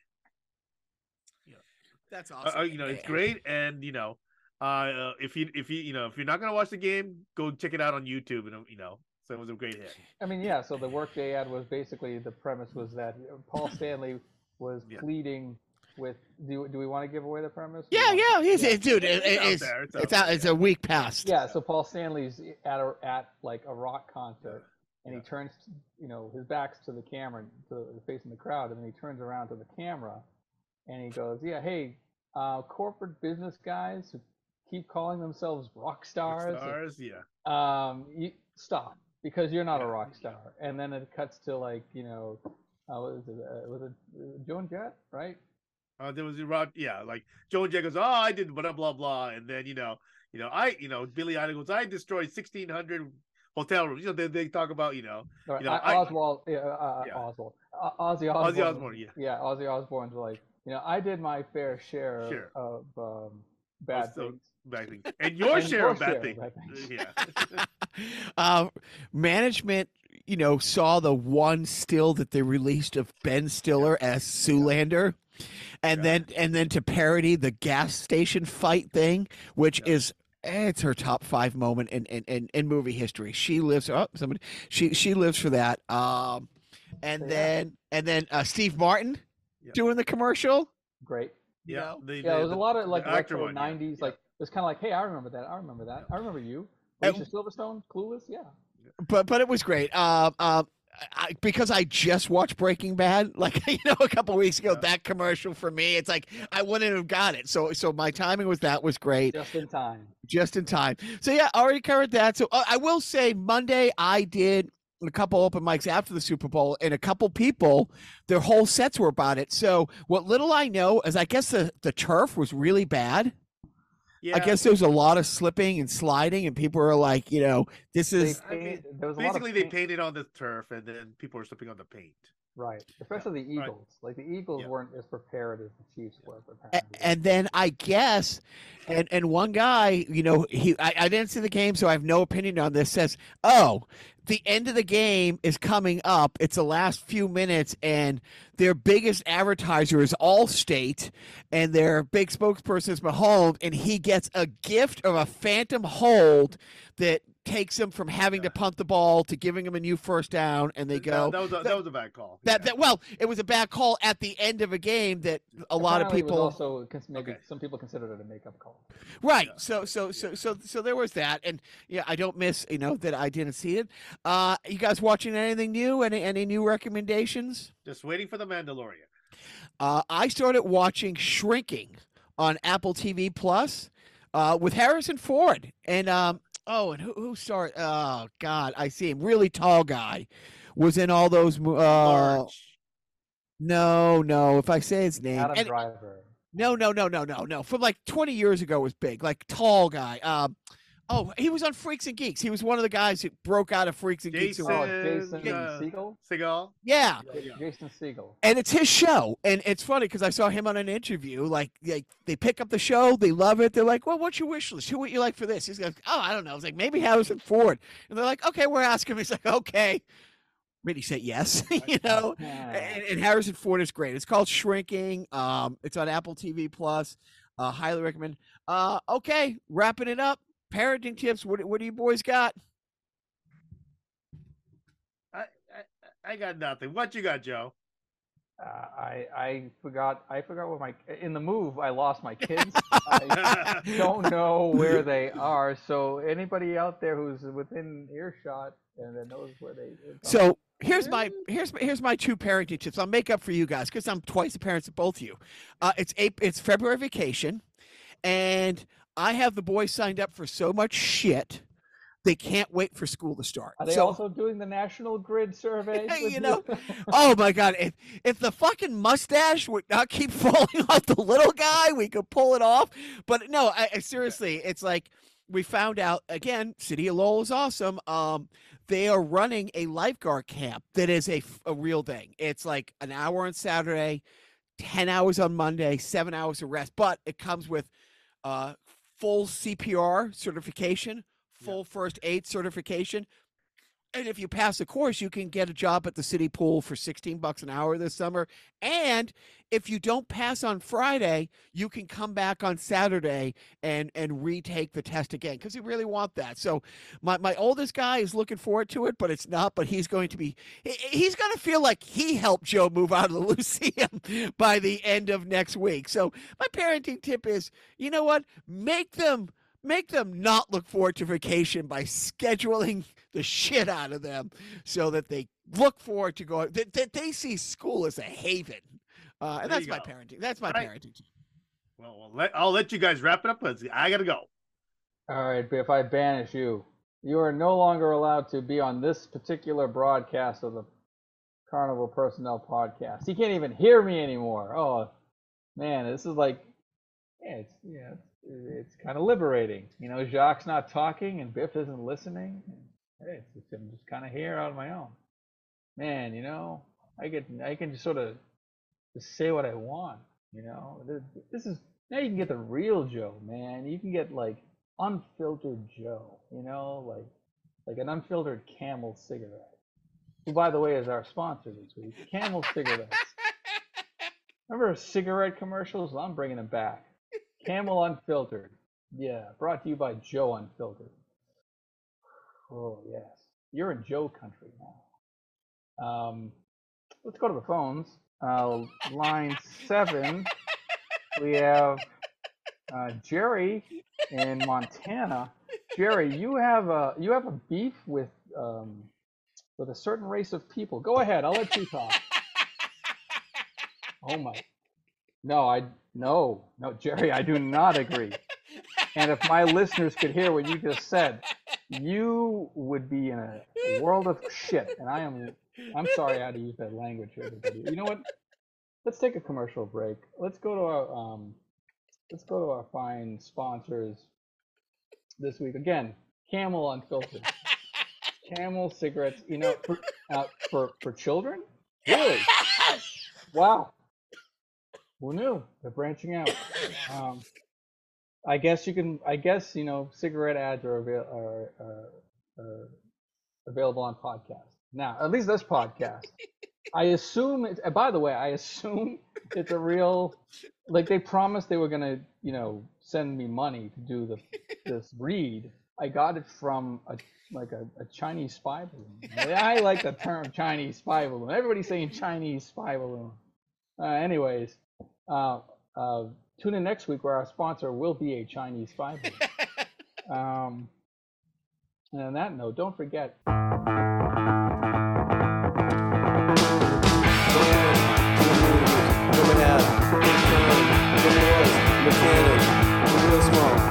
that's Uh, uh, you know, it's great. And you know, uh, uh if you if you you know if you're not gonna watch the game, go check it out on YouTube and you know, so it was a great hit. I mean, yeah. So the workday ad was basically the premise was that Paul Stanley was Yeah. pleading with. Do do we want to give away the premise? or Yeah, not? yeah, he's, Yeah. dude. It's It, out it's there, it's it's out out. It's a week past. Yeah, so Paul Stanley's at a, at like a rock concert, and he Yeah. turns, you know, his back's to the camera, to the facing the crowd, and then he turns around to the camera, and he goes, "Yeah, hey, uh, corporate business guys who keep calling themselves rock stars, Stars, yeah. um, you stop because you're not a rock star." And then it cuts to like, you know, uh, was it? Uh, was it uh, Joan Jett, right? Uh, there was rock, yeah, like Joan Jett goes, oh, I did blah blah blah, and then you know, you know, I, you know, Billy Idol goes, I destroyed sixteen hundred hotel rooms. You know, they, they talk about, you know, Or, You know, uh, I- Oswald, yeah, uh, Yeah. Oswald, uh, Ozzy Osbourne. Ozzy Osbourne, yeah. yeah, Ozzy Osbourne's like, you know, I did my fair share Sure. of um, bad so- things. Bad things, and your And share your of bad share things. of bad things. Yeah, uh, management, you know, saw the one still that they released of Ben Stiller as Zoolander, and Yeah. then and then to parody the gas station fight thing, which Yeah. is. eh, It's her top five moment in, in, in, in movie history. She lives. Oh, somebody. She she lives for that. Um, and Yeah. then and then uh, Steve Martin Yeah. doing the commercial. Great. You yeah. know? the- Yeah, the- there was a lot of like the retro one, '90s. yeah. Like it's kind of like, hey, I remember that. I remember that. I remember you. Alicia Silverstone, Clueless. Yeah. but but it was great. Um, um, I, because I just watched Breaking Bad, like you know, a couple weeks ago. Yeah. That commercial for me, it's like I wouldn't have got it. So so my timing with that was great, Just in time. just in time. So yeah, already covered that. So uh, I will say Monday I did a couple open mics after the Super Bowl, and a couple people, their whole sets were about it. So what little I know is, I guess the the turf was really bad. Yeah, I guess there was a lot of slipping and sliding, and people were like, you know, this They is I mean, paint- there was a lot of basically they painted on the turf, and then people were slipping on the paint. right, especially the right. Eagles. Like the Eagles Yeah. weren't as prepared as the Chiefs were. A- Apparently. and then I guess, and and one guy, you know, he I, I didn't see the game, so I have no opinion on this. Says, oh, the end of the game is coming up. It's the last few minutes, and their biggest advertiser is Allstate, and their big spokesperson is Mahomes, and he gets a gift of a phantom hold that takes him from having to punt the ball to giving him a new first down, and they go. That, was a, that was a bad call. That, yeah. that well, it was a bad call at the end of a game that a lot of Apparently it was people also maybe Okay. some people considered it a makeup call. Right. Yeah. So so so so so there was that, and yeah, I don't miss you know that I didn't see it. Uh, you guys watching anything new? Any any new recommendations? Just waiting for the Mandalorian. Uh, I started watching Shrinking on Apple TV Plus uh, with Harrison Ford and um oh and who who started? Oh God, I see him. Really tall guy was in all those. Uh, March. no, no. If I say his name, Adam and- Driver. No, no, no, no, no, no. From like 20 years ago was big, like tall guy. Um, oh, he was on Freaks and Geeks. He was one of the guys who broke out of Freaks and Geeks. and Jason- went- Oh, Jason uh, Segel. Seagal. Yeah, Yeah, yeah. Jason Segel. and it's his show, and it's funny because I saw him on an interview. Like, like they pick up the show, they love it. They're like, "Well, what's your wish list? Who would you like for this?" He's like, "Oh, I don't know." I was like, "Maybe Harrison Ford," and they're like, "Okay, we're asking." him." He's like, "Okay." But he said yes, you know. Yeah. and, and Harrison Ford is great. It's called Shrinking. Um, it's on Apple TV Plus. Uh, highly recommend. Uh, okay, wrapping it up. Parenting tips. What, what do you boys got? I, I I got nothing. What you got, Joe? Uh, I I forgot I forgot what my in the move I lost my kids. I don't know where they are. So anybody out there who's within earshot and that knows where they So here's my here's my, here's my two parenting tips. I'll make up for you guys because I'm twice the parents of both of you. Uh, it's April, it's February vacation, and I have the boys signed up for so much shit. They can't wait for school to start. Are they so, also doing the national grid survey? You know, oh my god! If if the fucking mustache would not keep falling off the little guy, we could pull it off. But no, I, I seriously, it's like we found out again. City of Lowell is awesome. Um, they are running a lifeguard camp that is a, a real thing. It's like an hour on Saturday, ten hours on Monday, seven hours of rest, but it comes with uh, full CPR certification, full first aid certification. And if you pass the course, you can get a job at the city pool for 16 bucks an hour this summer. And if you don't pass on Friday, you can come back on Saturday and and retake the test again because you really want that. So my, my oldest guy is looking forward to it, but it's not. But he's going to be he- he's going to feel like he helped Joe move out of the Lucium by the end of next week. So my parenting tip is, you know what? Make them make them not look forward to vacation by scheduling the shit out of them so that they look forward to going that, that they see school as a haven uh, and There that's my parenting that's my Right. parenting Well, well let, I'll let you guys wrap it up because I gotta go. All right, but if I banish you, you are no longer allowed to be on this particular broadcast of the Carnival Personnel Podcast. He can't even hear me anymore. Oh, man, this is like, yeah, it's yeah, it's, it's kind of liberating. You know, Jacques not talking and Biff isn't listening. Hey, it's just, I'm just kind of here on my own. Man, you know, I get I can just sort of just say what I want. You know, this, this is now you can get the real Joe, man. You can get like unfiltered Joe, you know, like like an unfiltered Camel cigarette. Who, by the way, is our sponsor this week. Camel cigarettes. Remember cigarette commercials? I'm bringing them back. Camel Unfiltered. Yeah, brought to you by Joe Unfiltered. Oh yes, you're in Joe country now. Um, let's go to the phones. Uh, line seven, we have uh, Jerry in Montana. Jerry, you have a you have a beef with um, with a certain race of people. Go ahead, I'll let you talk. Oh my, no, I no no Jerry, I do not agree. And if my listeners could hear what you just said, you would be in a world of shit. And I am I'm sorry I had to use that language everybody. You know what? Let's take a commercial break. Let's go to our um, let's go to our fine sponsors this week. Again, Camel Unfiltered. Camel cigarettes. You know, for uh, for for children. Really? Wow. Who knew? They're branching out. Um, I guess you can. I guess you know, cigarette ads are avail- are, are, are available on podcast now. At least this podcast. I assume it's. By the way, I assume it's a real. Like they promised they were gonna, you know, send me money to do the this read. I got it from a like a, a Chinese spy balloon. I like the term Chinese spy balloon. Everybody's saying Chinese spy balloon. Uh, anyways, uh, uh, tune in next week where our sponsor will be a Chinese fiber. um, and on that note, don't forget. Coming out, big time, the boys, mechanic, real small.